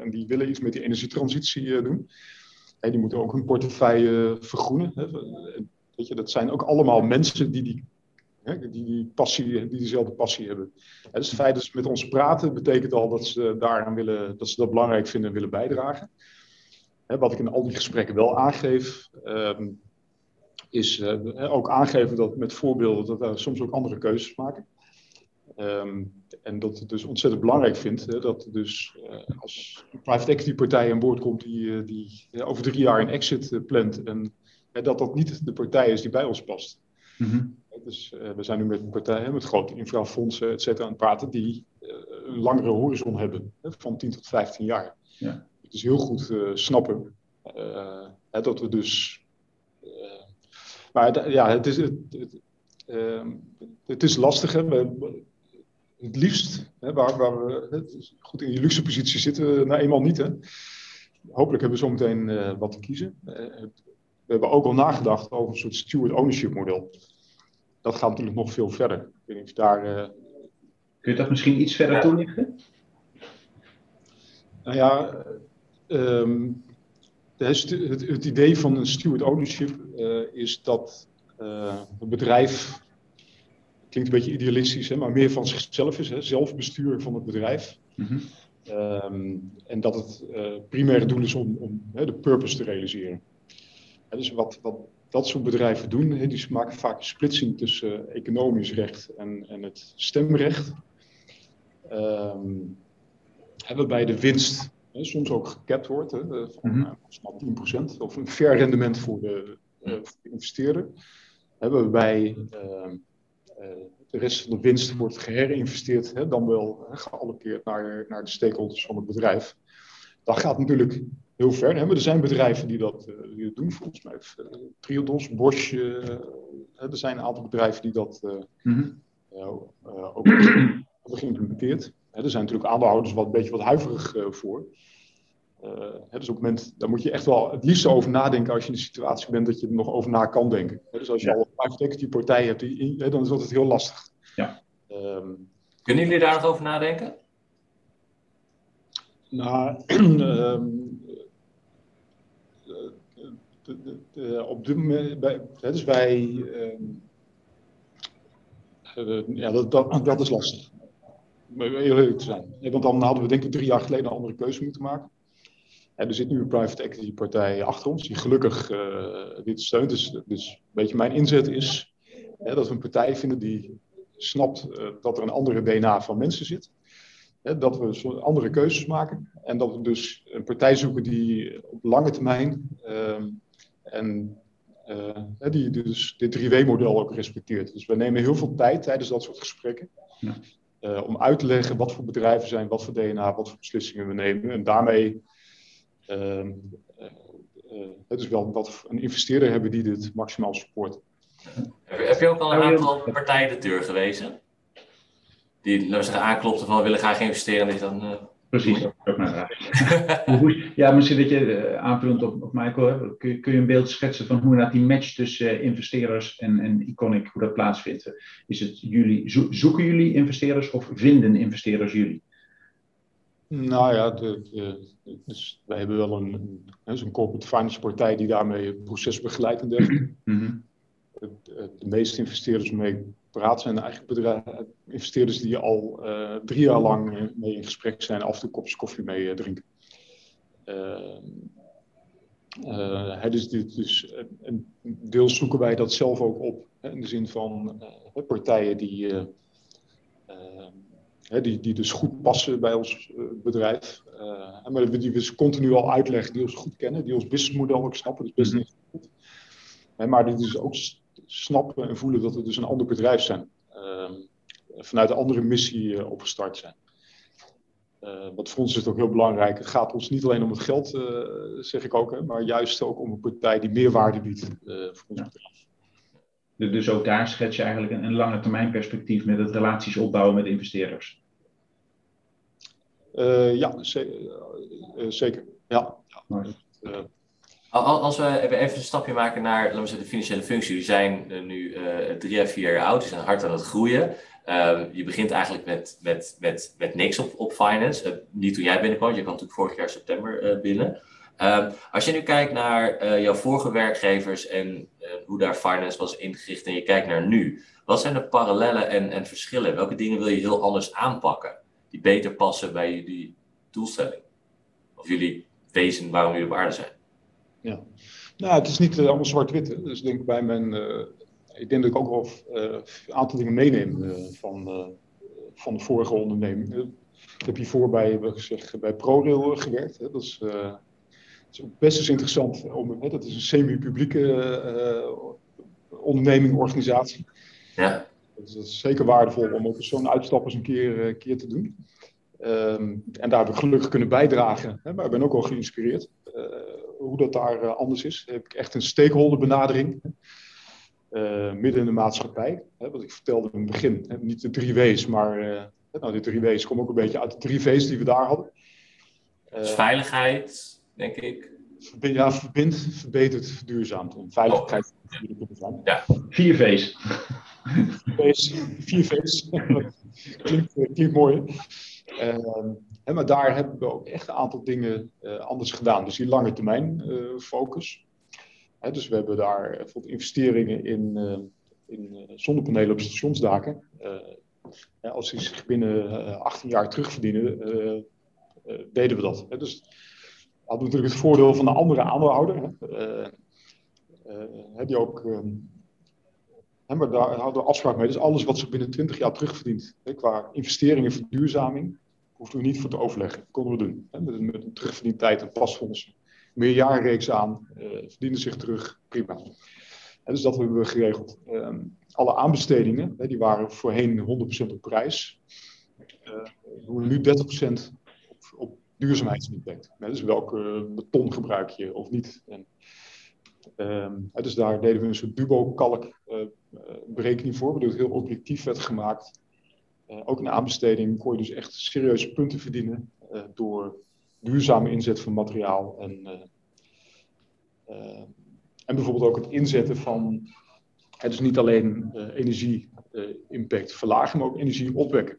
en die willen iets met die energietransitie uh, doen. En die moeten ook hun portefeuille vergroenen. Weet je, dat zijn ook allemaal mensen die die, die, die, passie, die dezelfde passie hebben. En dus het feit dat ze met ons praten, betekent al dat ze daaraan willen, dat ze dat belangrijk vinden en willen bijdragen. Hè, wat ik in al die gesprekken wel aangeef, um, is uh, ook aangeven dat met voorbeelden dat we soms ook andere keuzes maken. Um, en dat het dus ontzettend belangrijk vindt hè, dat dus uh, als een private equity partij aan boord komt die, uh, die over drie jaar een exit plant en dat dat niet de partij is die bij ons past. Mm -hmm. Dus we zijn nu met partijen, met grote infrafondsen, et cetera, aan het praten die een langere horizon hebben, hè, van 10 tot 15 jaar. Ja. Het is heel goed snappen dat we dus maar ja, het is, het, het, uh, het is lastig. Hè? We, het liefst, hè, waar, waar we goed in die luxe positie zitten, nou eenmaal niet. Hè? Hopelijk hebben we zometeen uh, wat te kiezen. Uh, we hebben ook al nagedacht over een soort steward ownership model. Dat gaat natuurlijk nog veel verder. Ik weet niet of daar. Uh... Kun je dat misschien iets verder toelichten? Nou ja, um, het, het, het, idee van een steward ownership uh, is dat het bedrijf, klinkt een beetje idealistisch, hè, maar meer van zichzelf is, hè, zelfbestuur van het bedrijf. Mm -hmm. um, en dat het uh, primaire doel is om, om hè, de purpose te realiseren. En dus wat, wat dat soort bedrijven doen, hè, die maken vaak een splitsing tussen economisch recht en, en het stemrecht. Um, hebben bij de winst soms ook gekapt wordt, hè, van mm -hmm. 10% of een fair rendement voor de, uh, voor de investeerder. Hebben we bij uh, de rest van de winst wordt geherinvesteerd, hè, dan wel hè, geallockeerd naar, naar de stakeholders van het bedrijf. Dat gaat natuurlijk heel ver. Hè, maar er zijn bedrijven die dat, die dat doen, volgens mij. Triodos, Bosch, er zijn een aantal bedrijven die dat mm -hmm. ook hebben geïmplementeerd er zijn natuurlijk aandeelhouders wat een beetje wat huiverig uh, voor. Uh, hè, dus op het moment, daar moet je echt wel het liefst over nadenken als je in de situatie bent dat je er nog over na kan denken. Hè, dus als je ja. al een private equity partij hebt, die, hè, dan is dat het heel lastig. Ja. Um, Kunnen jullie daar nog over nadenken? Nou, um, de, de, de, op dit moment, bij, dus wij, um, ja, dat, dat, dat is lastig heel eerlijk te zijn. Want dan hadden we denk ik drie jaar geleden een andere keuze moeten maken. En er zit nu een private equity partij achter ons, die gelukkig uh, dit steunt. Dus, dus een beetje mijn inzet is hè, dat we een partij vinden die snapt uh, dat er een andere DNA van mensen zit. Hè, dat we andere keuzes maken. En dat we dus een partij zoeken die op lange termijn uh, en uh, die dus dit 3W-model ook respecteert. Dus we nemen heel veel tijd tijdens dat soort gesprekken. Ja. Uh, om uit te leggen wat voor bedrijven zijn, wat voor DNA, wat voor beslissingen we nemen. En daarmee uh, het is wel dat een investeerder hebben die dit maximaal support. Heb je ook al een aantal partijen de deur gewezen? Die, zeggen, aanklopten van willen graag investeren. En dan, uh, Precies, dat ook ja, misschien dat je uh, aanvullend op, op Michael, kun, je, kun je een beeld schetsen van hoe dat die match tussen uh, investeerders en, en Iconic, hoe dat plaatsvindt? Is het jullie, zoeken jullie investeerders of vinden investeerders jullie? Nou ja, de, de, dus wij hebben wel een, een, een corporate finance partij die daarmee het proces begeleidt en dergelijke. Mm de, de meeste investeerders mee zijn eigenlijk bedrijven, investeerders die al uh, drie jaar lang eh, mee in gesprek zijn, af en toe kopjes koffie mee uh, drinken. het is dus, dus een deel zoeken wij dat zelf ook op, hè, in de zin van partijen die, die, die dus goed passen bij ons bedrijf, maar die we dus continu al uitleggen, die ons goed kennen, die ons businessmodel ook snappen, is best niet mhm. goed. Maar die dus ook snappen en voelen dat we dus een ander bedrijf zijn. Uh, vanuit een andere missie uh, opgestart zijn. Uh, wat voor ons is het ook heel belangrijk. Het gaat ons niet alleen om het geld, eh, zeg ik ook, hè, maar juist ook om een partij die meerwaarde biedt voor ons bedrijf. Dus ook daar schets je eigenlijk een, een lange termijn perspectief met het relaties opbouwen met investeerders. ja, zeker. Ja. ja. Als we even een stapje maken naar laten we zeggen, de financiële functie. Die zijn nu uh, drie à vier jaar oud, die zijn hard aan het groeien. Uh, je begint eigenlijk met, met, met, met niks op, op finance. Uh, niet toen jij binnenkwam, je kwam natuurlijk vorig jaar september binnen. Ehm, als je nu kijkt naar jouw vorige werkgevers en hoe daar finance was ingericht en je kijkt naar nu. Wat zijn de parallellen en, en verschillen? Welke dingen wil je heel anders aanpakken? Die beter passen bij jullie doelstelling? Of jullie wezen waarom jullie op aarde zijn? Ja. Nou, het is niet uh, allemaal zwart-wit. Dus ik denk bij mijn. Uh, ik denk dat ik ook wel uh, een aantal dingen meeneem van, van de vorige onderneming. ik heb hiervoor bij, gezegd, bij ProRail gewerkt. Hè. Dat is, is best eens interessant. Om, hè, dat is een semi-publieke onderneming, organisatie. Ja. Dus dat is zeker waardevol om ook zo'n uitstap eens een keer, keer te doen. Um, en daar heb ik gelukkig kunnen bijdragen. Hè, maar ik ben ook wel geïnspireerd hoe dat daar eh, anders is. heb ik echt een stakeholder benadering. Uh, midden in de maatschappij. Hè, wat ik vertelde in het begin. Hè, niet de drie W's, maar uh, nou, de drie W's komen ook een beetje uit de drie V's die we daar hadden. Dus veiligheid, denk ik. Verbind, ja, verbindt, verbetert, verduurzaamt. Om veiligheid oh. Ja. Vier V's. V's. Vier V's. klinkt, klinkt mooi. Uh, maar daar hebben we ook echt een aantal dingen uh, anders gedaan. Dus die lange termijn uh, focus. dus we hebben daar bijvoorbeeld investeringen in, in zonnepanelen op stationsdaken. als die zich binnen 18 jaar terugverdienen, deden we dat. dus we hadden natuurlijk het voordeel van een andere aandeelhouder. die ook maar daar hadden we afspraak mee. Dus alles wat zich binnen 20 jaar terugverdient, hè, qua investeringen en verduurzaming, hoefden we niet voor te overleggen. Dat konden we doen. Hè, met, met een terugverdientijd en pasfonds. Meerjarenreeks aan, uh, verdienen zich terug, prima. En dus dat hebben we geregeld. Uh, alle aanbestedingen, die waren voorheen 100% op prijs. Uh, doen we nu 30% op, op duurzaamheidsimpact. Dus welke beton gebruik je of niet. En, um, dus daar deden we een soort dubo-kalk uh, berekening voor, waardoor het heel objectief werd gemaakt ook een aanbesteding kon je dus echt serieuze punten verdienen uh, door duurzame inzet van materiaal en, uh, en bijvoorbeeld ook het inzetten van, het is niet alleen energie-impact verlagen, maar ook energie opwekken.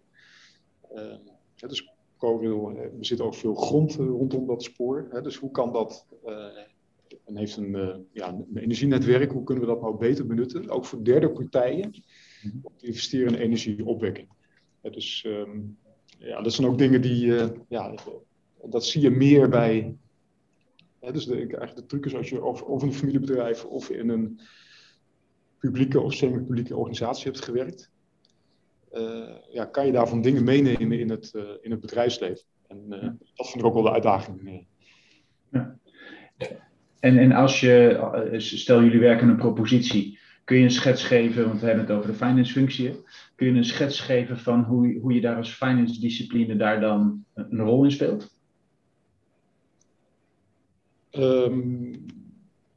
dus ProRail bezit ook veel grond rondom dat spoor. Hè, dus hoe kan dat en heeft een, ja, een energienetwerk. Hoe kunnen we dat nou beter benutten? Ook voor derde partijen. Om te investeren in energieopwekking. Dus um, ja, dat zijn ook dingen die, uh, ja, dat zie je meer bij, hè, dus de, eigenlijk de truc is als je of, of in een familiebedrijf of in een publieke of semi-publieke organisatie hebt gewerkt, uh, ja, kan je daarvan dingen meenemen in het, uh, in het bedrijfsleven. En dat vind ik ook wel de uitdaging. Ja. En, en als je, stel jullie werken een propositie, kun je een schets geven, want we hebben het over de finance functie, Kun je een schets geven van hoe, hoe je daar als finance discipline daar dan een rol in speelt? Um,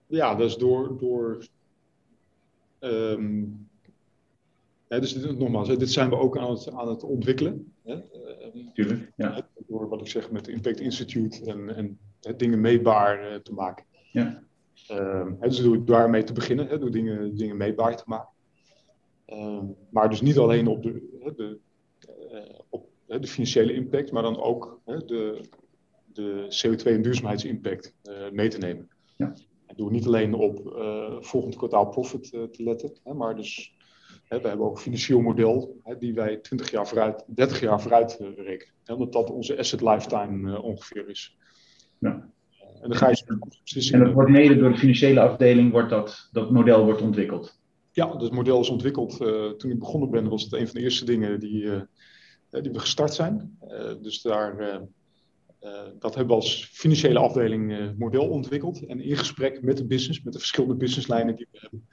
ja, dus door. door um, hè, dus dit, nogmaals, dit zijn we ook aan het, aan het ontwikkelen. Hè? Tuurlijk, ja. Door wat ik zeg met het Impact Institute en, en dingen meetbaar uh, te maken. Ja. Um, dus door daarmee te beginnen, hè, door dingen, dingen meetbaar te maken. Um, maar dus niet alleen op de, de, uh, op de financiële impact, maar dan ook de, de CO2 en duurzaamheidsimpact uh, mee te nemen. Ja. En door niet alleen op uh, volgend kwartaal profit uh, te letten, hè, maar dus hè, we hebben ook een financieel model hè, die wij 20 jaar vooruit, 30 jaar vooruit rekenen. Hè, omdat dat onze asset lifetime ongeveer is. Ja. En dan ga je En dat wordt mede door de financiële afdeling wordt dat, dat model wordt ontwikkeld. Ja, dus het model is ontwikkeld. toen ik begonnen ben, was het een van de eerste dingen die, die we gestart zijn. dus daar uh, dat hebben we als financiële afdeling uh, model ontwikkeld. En in gesprek met de business, met de verschillende businesslijnen die we hebben,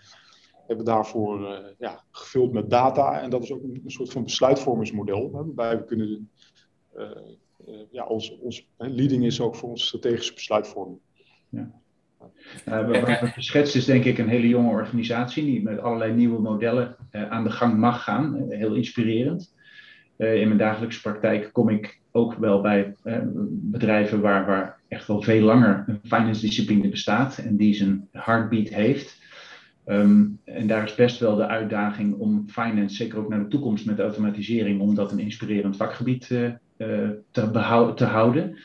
hebben we daarvoor uh, ja, gevuld met data. En dat is ook een, een soort van besluitvormingsmodel. Waarbij we kunnen, ja, ons, ons leading is ook voor onze strategische besluitvorming. Ja. Uh, wat je is denk ik een hele jonge organisatie die met allerlei nieuwe modellen aan de gang mag gaan. heel inspirerend. in mijn dagelijkse praktijk kom ik ook wel bij eh, bedrijven waar, waar echt wel veel langer een finance discipline bestaat en die zijn heartbeat heeft. Ehm, en daar is best wel de uitdaging om finance, zeker ook naar de toekomst met automatisering, om dat een inspirerend vakgebied uh, uh, te, te, houden.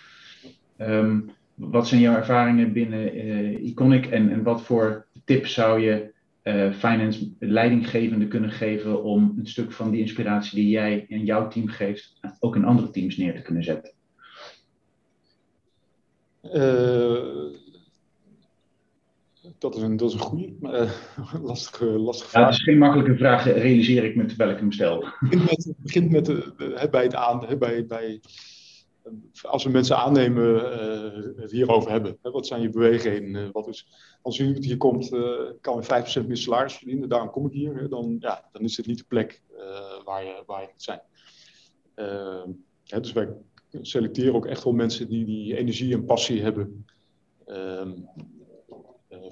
Um, wat zijn jouw ervaringen binnen Iconic en, en wat voor tips zou je uh, finance leidinggevende kunnen geven om een stuk van die inspiratie die jij en jouw team geeft, ook in andere teams neer te kunnen zetten? Uh, dat, is een, dat is een goede, uh, lastige, lastige vraag. Ja, het is geen makkelijke vraag, realiseer ik me terwijl ik hem stel. Het begint, met, begint met de, bij het aan, bij, bij als we mensen aannemen, uh, het hierover hebben. Hè, wat zijn je bewegingen? Wat is, als iemand hier komt, kan je 5% meer salaris verdienen, daarom kom ik hier. Hè, dan, ja, dan is dit niet de plek waar, je, waar je moet zijn. Hè, dus wij selecteren ook echt wel mensen die die energie en passie hebben ehm,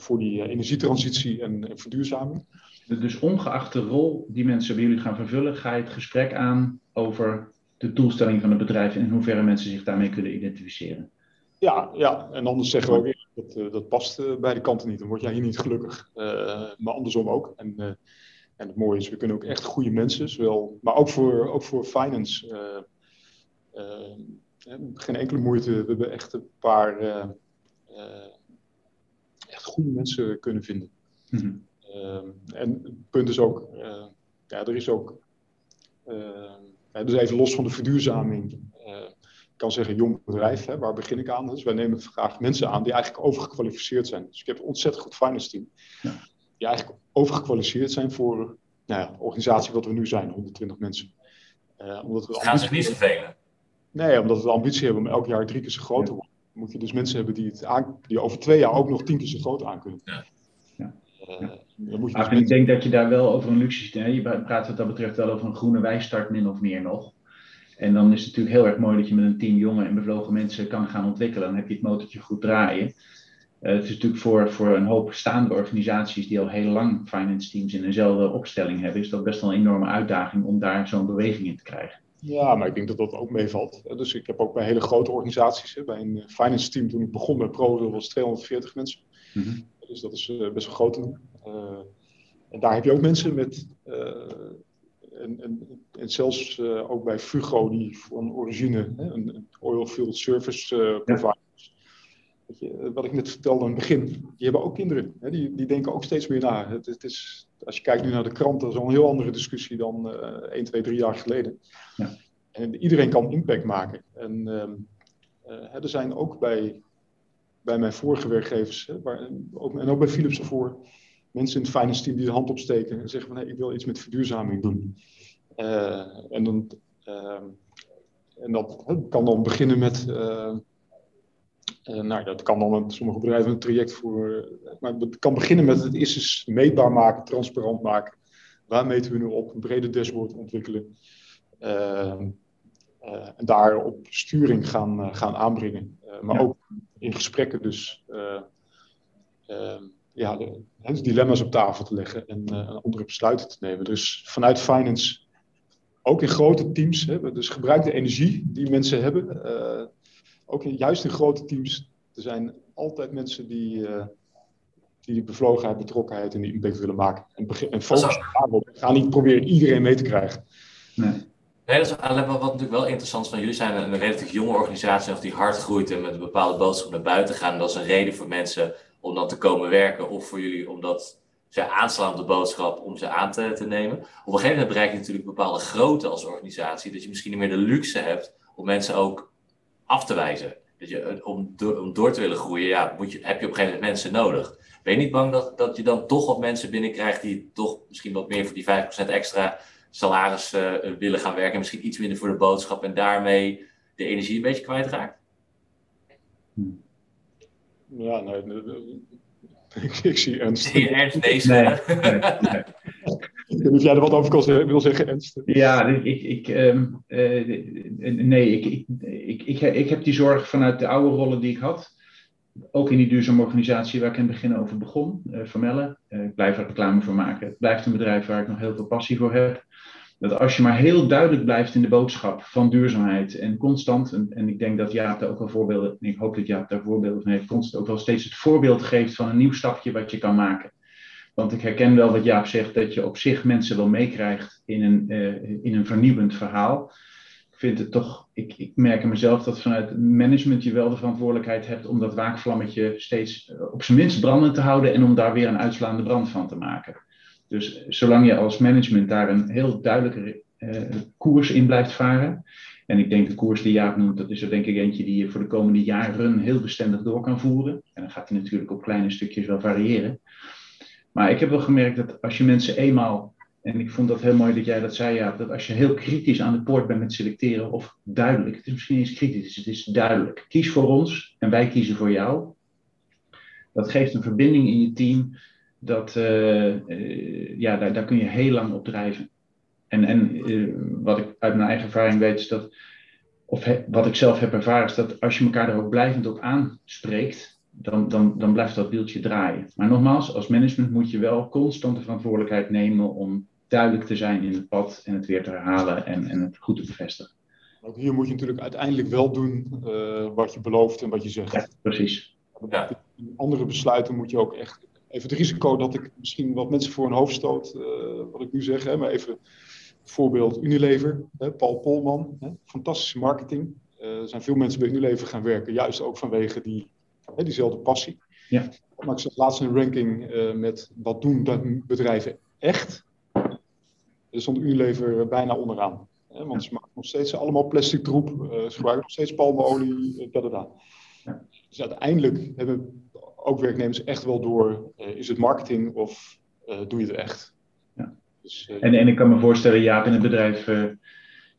voor die energietransitie en, en verduurzaming. Dus ongeacht de rol die mensen bij jullie gaan vervullen, ga je het gesprek aan over de doelstelling van het bedrijf en in hoeverre mensen zich daarmee kunnen identificeren. Ja, ja. en anders zeggen we ook weer, dat, uh, dat past uh, beide kanten niet. Dan word jij hier niet gelukkig. Uh, maar andersom ook. En, en het mooie is, we kunnen ook echt goede mensen, zowel, maar ook voor, ook voor finance. geen enkele moeite. We hebben echt een paar echt goede mensen kunnen vinden. Mm -hmm. en het punt is ook, ja, er is ook dus even los van de verduurzaming. Uh, ik kan zeggen, jong bedrijf, hè, waar begin ik aan? Dus wij nemen graag mensen aan die eigenlijk overgekwalificeerd zijn. Dus ik heb een ontzettend goed finance team. Ja. Die eigenlijk overgekwalificeerd zijn voor nou ja, de organisatie wat we nu zijn, 120 mensen. Uh, omdat we gaan zich niet vervelen? Nee, omdat we de ambitie hebben om elk jaar drie keer zo groot te worden. Dan moet je dus mensen hebben die, het aan, die over twee jaar ook nog tien keer zo groot aan kunnen. Ja. Uh, moet je dus ik denk dat je daar wel over een luxe ziet. Je praat wat dat betreft wel over een groene wijstart, min of meer nog. En dan is het natuurlijk heel erg mooi dat je met een team jonge en bevlogen mensen kan gaan ontwikkelen. Dan heb je het motortje goed draaien. Uh, het is natuurlijk voor, voor een hoop staande organisaties die al heel lang finance teams in eenzelfde opstelling hebben, is dat best wel een enorme uitdaging om daar zo'n beweging in te krijgen. Ja, maar ik denk dat dat ook meevalt. Dus ik heb ook bij hele grote organisaties, bij een finance team toen ik begon met Pro, dat was 240 mensen. Mm -hmm. Dus dat is uh, best wel groot. Uh, en daar heb je ook mensen met. Uh, en, en, en, zelfs ook bij Fugo, die van origine hè, een oilfield service provider ja. wat ik net vertelde aan het begin, die hebben ook kinderen. Hè, die, die denken ook steeds meer na. Het, het, is, als je kijkt nu naar de kranten, dat is al een heel andere discussie dan uh, 1, 2, 3 jaar geleden. Ja. En iedereen kan impact maken. En um, uh, er zijn ook bij bij mijn vorige werkgevers, hè, waar, ook, en ook bij Philips ervoor, mensen in het finance team die de hand opsteken en zeggen van hey, ik wil iets met verduurzaming doen. Uh, en, dan, uh, en dat kan dan beginnen met, uh, nou dat kan dan met sommige bedrijven een traject voor, maar het kan beginnen met het eerst eens meetbaar maken, transparant maken. Waar meten we nu op? Een brede dashboard ontwikkelen. en daarop sturing gaan, gaan aanbrengen. maar ook in gesprekken dus uh, uh, ja, de, de, dilemma's op tafel te leggen en andere besluiten te nemen. Dus vanuit finance, ook in grote teams, hè, dus gebruik de energie die mensen hebben. Ook in, juist in grote teams, er zijn altijd mensen die die bevlogenheid, betrokkenheid en die impact willen maken. En, en focus daarop. Ga niet proberen iedereen mee te krijgen. Nee. Nee, dat is, wat natuurlijk wel interessant is, van jullie zijn een relatief jonge organisatie of die hard groeit en met een bepaalde boodschap naar buiten gaan. Dat is een reden voor mensen om dan te komen werken of voor jullie omdat zij aanslaan op de boodschap om ze aan te, te nemen. Op een gegeven moment bereik je natuurlijk een bepaalde grootte als organisatie, dat je misschien niet meer de luxe hebt om mensen ook af te wijzen. Dat je, om, door, om door te willen groeien, ja, moet je, heb je op een gegeven moment mensen nodig. Ben je niet bang dat, dat je dan toch wat mensen binnenkrijgt die toch misschien wat meer voor die 5% extra salaris uh, willen gaan werken, misschien iets minder voor de boodschap en daarmee de energie een beetje kwijtraakt? Ja, nee, ik, ik, zie Ernst. Zie je Ernst deze? Nee, nee. jij er wat over wil zeggen, Ernst? Ja, ik, ik, um, uh, nee, ik, ik, ik, ik, ik heb die zorg vanuit de oude rollen die ik had ook in die duurzame organisatie waar ik in het begin over begon, uh, Vermellen, uh, ik blijf er reclame voor maken. Het blijft een bedrijf waar ik nog heel veel passie voor heb. Dat als je maar heel duidelijk blijft in de boodschap van duurzaamheid en constant, en, ik denk dat Jaap daar ook wel voorbeelden, en ik hoop dat Jaap daar voorbeelden van heeft, constant ook wel steeds het voorbeeld geeft van een nieuw stapje wat je kan maken. Want ik herken wel wat Jaap zegt, dat je op zich mensen wel meekrijgt in een, uh, in een vernieuwend verhaal vind het toch, ik, ik merk in mezelf dat vanuit management je wel de verantwoordelijkheid hebt om dat waakvlammetje steeds eh, op zijn minst brandend te houden en om daar weer een uitslaande brand van te maken. Dus zolang je als management daar een heel duidelijke uh, koers in blijft varen. En ik denk de koers die Jaap noemt, dat is er denk ik eentje die je voor de komende jaren heel bestendig door kan voeren. En dan gaat hij natuurlijk op kleine stukjes wel variëren. Maar ik heb wel gemerkt dat als je mensen eenmaal en ik vond dat heel mooi dat jij dat zei, ja, dat als je heel kritisch aan de poort bent met selecteren, of duidelijk, het is misschien eens kritisch, het is duidelijk. Kies voor ons en wij kiezen voor jou. Dat geeft een verbinding in je team, dat, uh, uh, ja, daar, daar kun je heel lang op drijven. En, en uh, wat ik uit mijn eigen ervaring weet, is dat, of wat ik zelf heb ervaren, is dat als je elkaar er ook blijvend op aanspreekt, dan, dan, dan blijft dat wieltje draaien. Maar nogmaals, als management moet je wel constant de verantwoordelijkheid nemen om duidelijk te zijn in het pad en het weer te herhalen en, en het goed te bevestigen. Ook hier moet je natuurlijk uiteindelijk wel doen uh, wat je belooft en wat je zegt. Ja, precies. Ja. In andere besluiten moet je ook echt. Even het risico dat ik misschien wat mensen voor hun hoofd stoot, uh, wat ik nu zeg, hè, maar even voorbeeld Unilever, hè, Paul Polman, hè, fantastische marketing. Uh, er zijn veel mensen bij Unilever gaan werken, juist ook vanwege die, hè, diezelfde passie. Ja. Maar ik zag laatst een ranking met wat doen bedrijven echt. Er stond Unilever bijna onderaan. Hè, want ze maken nog steeds allemaal plastic troep. Uh, ze gebruiken nog steeds palmolie. Uh, ja. Dus uiteindelijk hebben ook werknemers echt wel door: uh, is het marketing of doe je het echt? Ja. Dus, en, en ik kan me voorstellen, Jaap, in het bedrijf.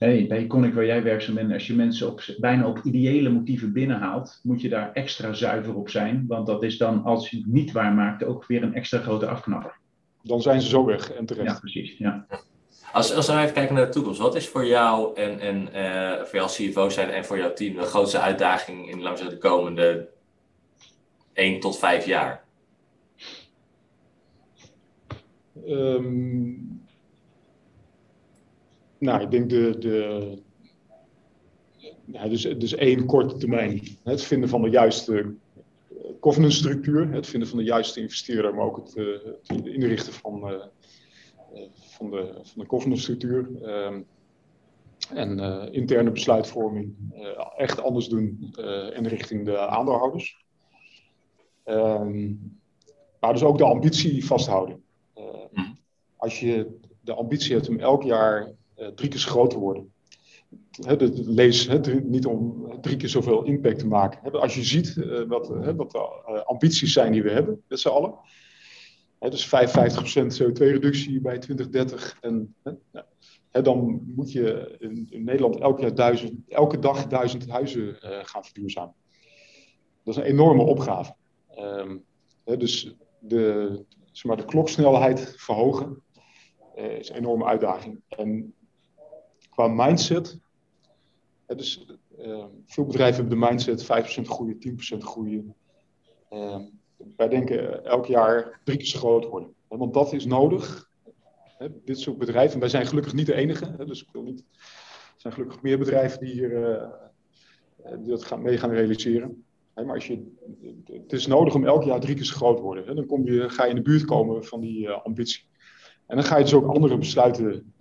Hey, bij Iconic waar jij werkzaam bent, als je mensen op, bijna op ideële motieven binnenhaalt, moet je daar extra zuiver op zijn. Want dat is dan, als je het niet waarmaakt, ook weer een extra grote afknapper. Dan zijn ze zo weg en terecht. Ja, precies. Ja. Als, als we even kijken naar de toekomst, wat is voor jou en, en uh, voor jou als CFO zijn en voor jouw team de grootste uitdaging in langzaam de komende 1 tot 5 jaar? Um, nou, ik denk de, de ja, dus, dus één korte termijn. Het vinden van de juiste governance structuur, het vinden van de juiste investeerder, maar ook het, het inrichten van, uh, van de, van de governance-structuur. Um, en uh, interne besluitvorming uh, echt anders doen uh, en richting de aandeelhouders. Um, maar dus ook de ambitie vasthouden. Mhm. als je de ambitie hebt om elk jaar drie keer groter te worden. Lees niet om drie keer zoveel impact te maken. Als je ziet wat, wat de ambities zijn die we hebben met z'n allen dus 55% CO2-reductie bij 2030. En dan moet je in, Nederland elk jaar elke dag duizend huizen gaan verduurzamen. Dat is een enorme opgave. Hè, dus de, zeg maar, de kloksnelheid verhogen is een enorme uitdaging. En qua mindset, hè, dus, uh, veel bedrijven hebben de mindset 5% groeien, 10% groeien. wij denken elk jaar drie keer zo groot worden. Want dat is nodig. Dit soort bedrijven, wij zijn gelukkig niet de enige. Dus ik niet. Er zijn gelukkig meer bedrijven die hier die dat gaan, mee gaan realiseren. Maar als je, het is nodig om elk jaar drie keer zo groot te worden. Dan kom je, ga je in de buurt komen van die ambitie. En dan ga je dus ook andere besluiten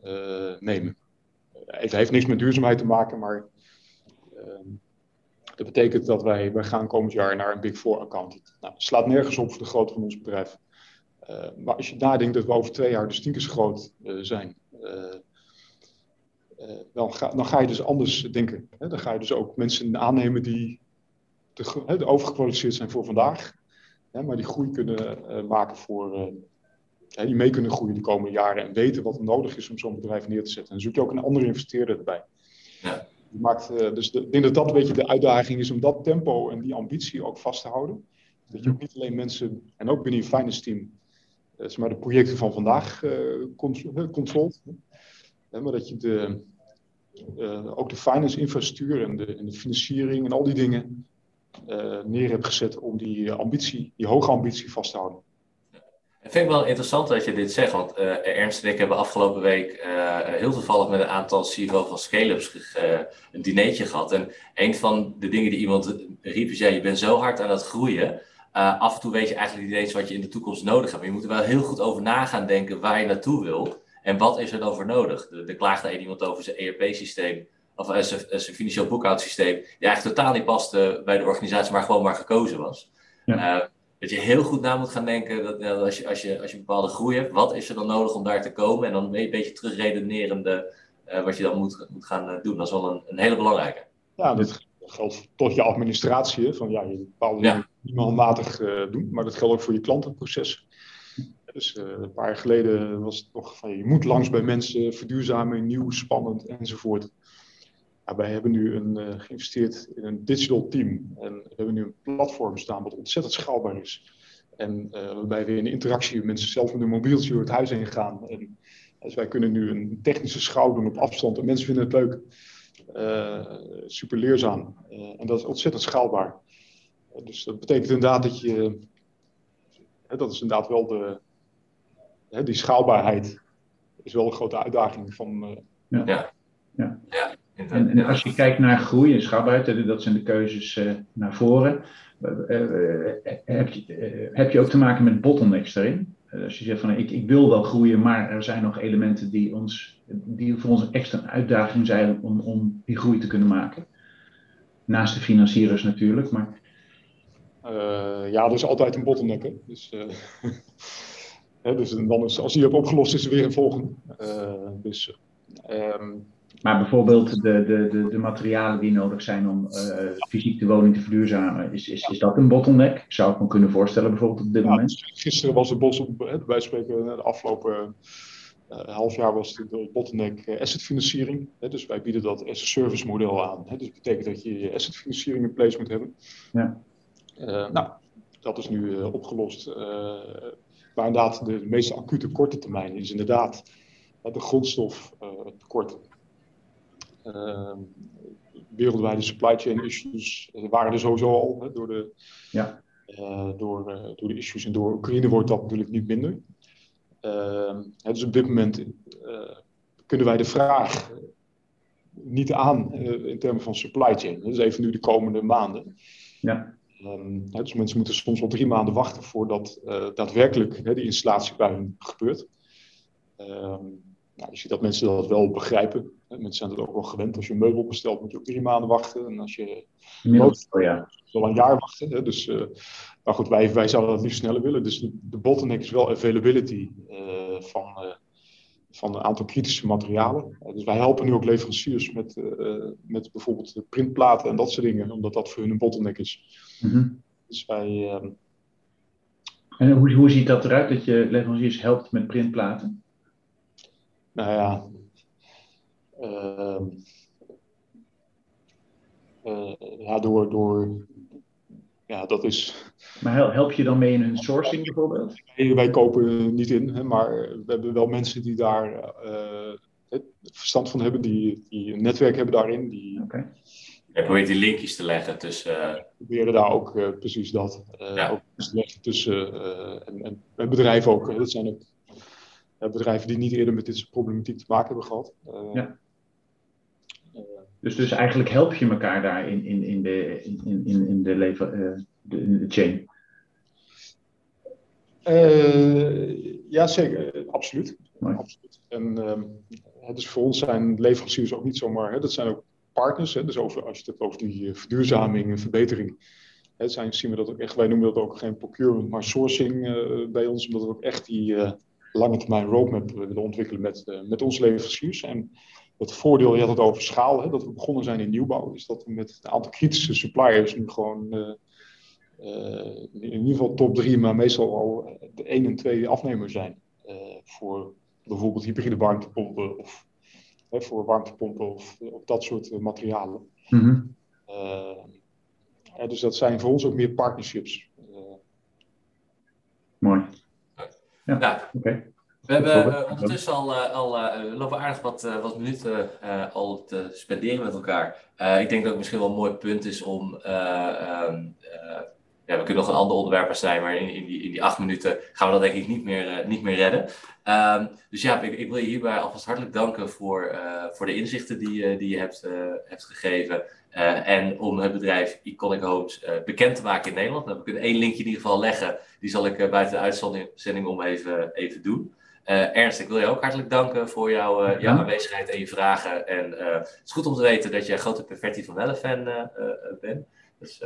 nemen. Het heeft niks met duurzaamheid te maken, maar ehm, dat betekent dat wij, wij gaan komend jaar naar een Big Four accountant. Nou, slaat nergens op voor de grootte van ons bedrijf. Uh, maar als je nadenkt dat we over twee jaar tien keer zo groot uh, zijn, uh, dan, ga, dan ga je dus anders denken. Hè? Dan ga je dus ook mensen aannemen die de, de overgekwalificeerd zijn voor vandaag, hè, maar die groei kunnen maken voor, die mee kunnen groeien de komende jaren en weten wat er nodig is om zo'n bedrijf neer te zetten. En zoek je ook een andere investeerder erbij. Ja. Maakt, uh, dus de, ik denk dat dat een beetje de uitdaging is om dat tempo en die ambitie ook vast te houden. Dat je ook niet alleen mensen, en ook binnen je finance team, uh, maar de projecten van vandaag uh, controlt. maar dat je de, ook de finance infrastructuur en de, en de financiering en al die dingen neer hebt gezet om die ambitie, die hoge ambitie vast te houden. Ik vind het wel interessant dat je dit zegt, want uh, Ernst en ik hebben afgelopen week uh, heel toevallig met een aantal CEO van scale-ups uh, een dinertje gehad. En een van de dingen die iemand riep is, ja, je bent zo hard aan het groeien. af en toe weet je eigenlijk niet eens wat je in de toekomst nodig hebt. Maar je moet er wel heel goed over na gaan denken waar je naartoe wil. En wat is er dan voor nodig? Er, klaagde een iemand over zijn ERP-systeem, of zijn, zijn financieel boekhoudsysteem, die eigenlijk totaal niet paste bij de organisatie, maar gewoon maar gekozen was. Ja dat je heel goed na moet gaan denken dat, als, je, als, je, als je een bepaalde groei hebt, wat is er dan nodig om daar te komen? En dan een beetje terugredenerende uh, wat je dan moet, moet gaan eh, doen. Dat is wel een, een hele belangrijke. Ja, dit geldt tot je administratie. Van, ja, je bepaalde ja. niet handmatig uh, doen, maar dat geldt ook voor je klantenproces. Dus een paar jaar geleden was het nog van je moet langs bij mensen, verduurzamen, nieuw, spannend enzovoort wij hebben nu een, uh, geïnvesteerd in een digital team. En we hebben nu een platform staan wat ontzettend schaalbaar is. En uh, waarbij we in interactie met mensen zelf met een mobieltje door het huis heen gaan. En, dus wij kunnen nu een technische schouw doen op afstand. En mensen vinden het leuk. Uh, super leerzaam. en dat is ontzettend schaalbaar. dus dat betekent inderdaad dat je. dat is inderdaad wel de. die schaalbaarheid is wel een grote uitdaging van. ja. ja. ja. En, en, als je kijkt naar groei en schaalbaarheid, dat zijn de keuzes uh, naar voren. Uh, heb, je, heb je ook te maken met bottlenecks daarin? als je zegt van ik, ik wil wel groeien, maar er zijn nog elementen die, ons, die voor ons een extra uitdaging zijn om, om die groei te kunnen maken. Naast de financiers natuurlijk, maar... ja, er is altijd een bottleneck. Hè? Dus, hè, dus dan is, als die hebt opgelost, is er weer een volgende. dus... Um, maar bijvoorbeeld de, de, de, de, materialen die nodig zijn om uh, fysiek de woning te verduurzamen, is, is, is dat een bottleneck? Zou ik me kunnen voorstellen bijvoorbeeld op dit moment? Gisteren was het bos, wij spreken de afgelopen uh, half jaar was de bottleneck uh, assetfinanciering. dus wij bieden dat as a service model aan. Hè, dus dat betekent dat je je assetfinanciering in place moet hebben. Ja. nou, dat is nu opgelost. maar inderdaad, de, de meest acute korte termijn is inderdaad de grondstoftekort. Ehm, wereldwijde supply chain issues waren er sowieso al hè, door, de, ja. Uh, door, uh, door de issues. En door Oekraïne wordt dat natuurlijk niet minder. Uh, dus op dit moment uh, kunnen wij de vraag niet aan in termen van supply chain. Dat is even nu de komende maanden. Ja. Um, dus mensen moeten soms wel drie maanden wachten voordat daadwerkelijk die installatie bij gebeurt. Um, nou, je ziet dat mensen dat wel begrijpen. Mensen zijn het ook wel gewend. Als je een meubel bestelt, moet je ook drie maanden wachten. En als je Inmiddels, oh ja. wel een jaar wachten. Hè? Dus, uh, maar goed, wij, wij zouden dat liefst sneller willen. Dus de, bottleneck is wel availability uh, van, uh, van een aantal kritische materialen. dus wij helpen nu ook leveranciers met, met bijvoorbeeld de printplaten en dat soort dingen. Omdat dat voor hun een bottleneck is. Mm -hmm. Dus wij... Ehm, en hoe, hoe ziet dat eruit dat je leveranciers helpt met printplaten? Nou ja, ja, door, door, ja, dat is. Maar help je dan mee in hun sourcing bijvoorbeeld? Nee, wij kopen niet in, hè, maar we hebben wel mensen die daar uh, verstand van hebben, die, die een netwerk hebben daarin, die, okay. Je probeert die linkjes te leggen tussen... We proberen daar ook precies dat. Ja. Ook te leggen tussen... en, en bedrijven ook. Dat zijn ook bedrijven die niet eerder met dit soort problematiek te maken hebben gehad. ja. Dus, dus eigenlijk help je elkaar daar in, in, in, de, in, in, in de, leven, de, in de chain. Uh, ja, zeker. Absoluut. absoluut. En uh, dus voor ons zijn leveranciers ook niet zomaar, hè, dat zijn ook partners. Hè, dus over, als je het hebt over die eh, verduurzaming en verbetering, hè, zijn, zien we dat ook echt, wij noemen dat ook geen procurement, maar sourcing uh, bij ons, omdat we ook echt die lange termijn roadmap willen ontwikkelen met, met onze leveranciers. En het voordeel, je had het over schaal, hè, dat we begonnen zijn in nieuwbouw, is dat we met een aantal kritische suppliers nu gewoon uh, in ieder geval top drie, maar meestal al de één en twee afnemers zijn. Uh, voor bijvoorbeeld hybride warmtepompen of hè, voor warmtepompen of, of dat soort materialen. Mm -hmm. uh, dus dat zijn voor ons ook meer partnerships. Mooi. Ja, ja. oké. Okay. We hebben ondertussen al, al uh, lopen aardig wat, uh, wat minuten uh, al te spenderen met elkaar. ik denk dat het misschien wel een mooi punt is om ehm, ja, we kunnen nog een ander onderwerp zijn, maar in, in, die, in die acht minuten gaan we dat denk ik niet meer, uh, niet meer redden. Um, dus ja, ik, ik, wil je hierbij alvast hartelijk danken voor, uh, voor de inzichten die, uh, die je hebt, hebt gegeven. en om het bedrijf Iconic Homes bekend te maken in Nederland. Dan heb ik één linkje in ieder geval leggen. Die zal ik buiten de uitzending om even, even doen. Ernst, ik wil je ook hartelijk danken voor jouw, jouw aanwezigheid en je vragen. En het is goed om te weten dat jij grote Perfetti van Welle fan bent. Dus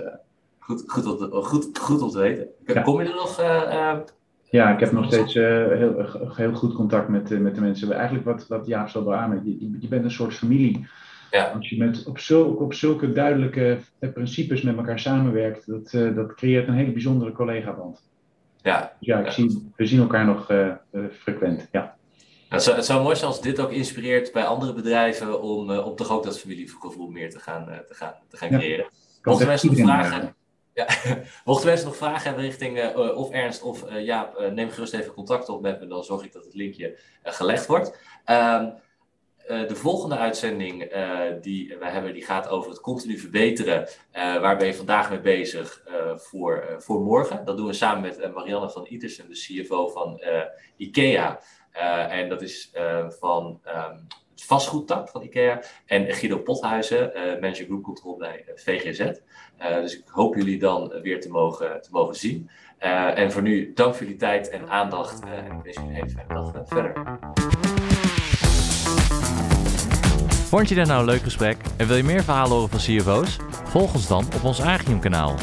Goed, goed, om, te, goed, goed om te weten. Kom je er nog? Uh, ja, ik heb nog steeds uh, heel, heel goed contact met, met de mensen. Eigenlijk wat, wat Jaap zo beamen, je, je bent een soort familie. Ja. Als je met, op, zulke, op zulke duidelijke principes met elkaar samenwerkt, dat, dat creëert een hele bijzondere collega-band. Ja, dus ja, ik Zie, we zien elkaar nog frequent. Ja. Het zou, het zou mooi zijn als dit ook inspireert bij andere bedrijven om, om toch ook dat familiegevoel meer te gaan, te gaan, te gaan creëren. Ja. Mochten mensen nog vragen, ja. Mochten mensen nog vragen hebben richting uh, of Ernst of uh, Jaap, uh, neem gerust even contact op met me, dan zorg ik dat het linkje gelegd wordt. Ehm, de volgende uitzending die we hebben, die gaat over het continu verbeteren. waar ben je vandaag mee bezig voor, voor morgen? Dat doen we samen met Marianne van Itersen, de CFO van IKEA. en dat is van um, het vastgoedtak van IKEA. En Guido Pothuizen, manager group control bij VGZ. Uh, dus ik hoop jullie dan weer te mogen, te mogen zien. Uh, en voor nu, dank voor jullie tijd en aandacht. Uh, en ik wens jullie een hele fijne dag verder. Vond je dit nou een leuk gesprek en wil je meer verhalen horen van CFO's? Volg ons dan op ons Agium kanaal.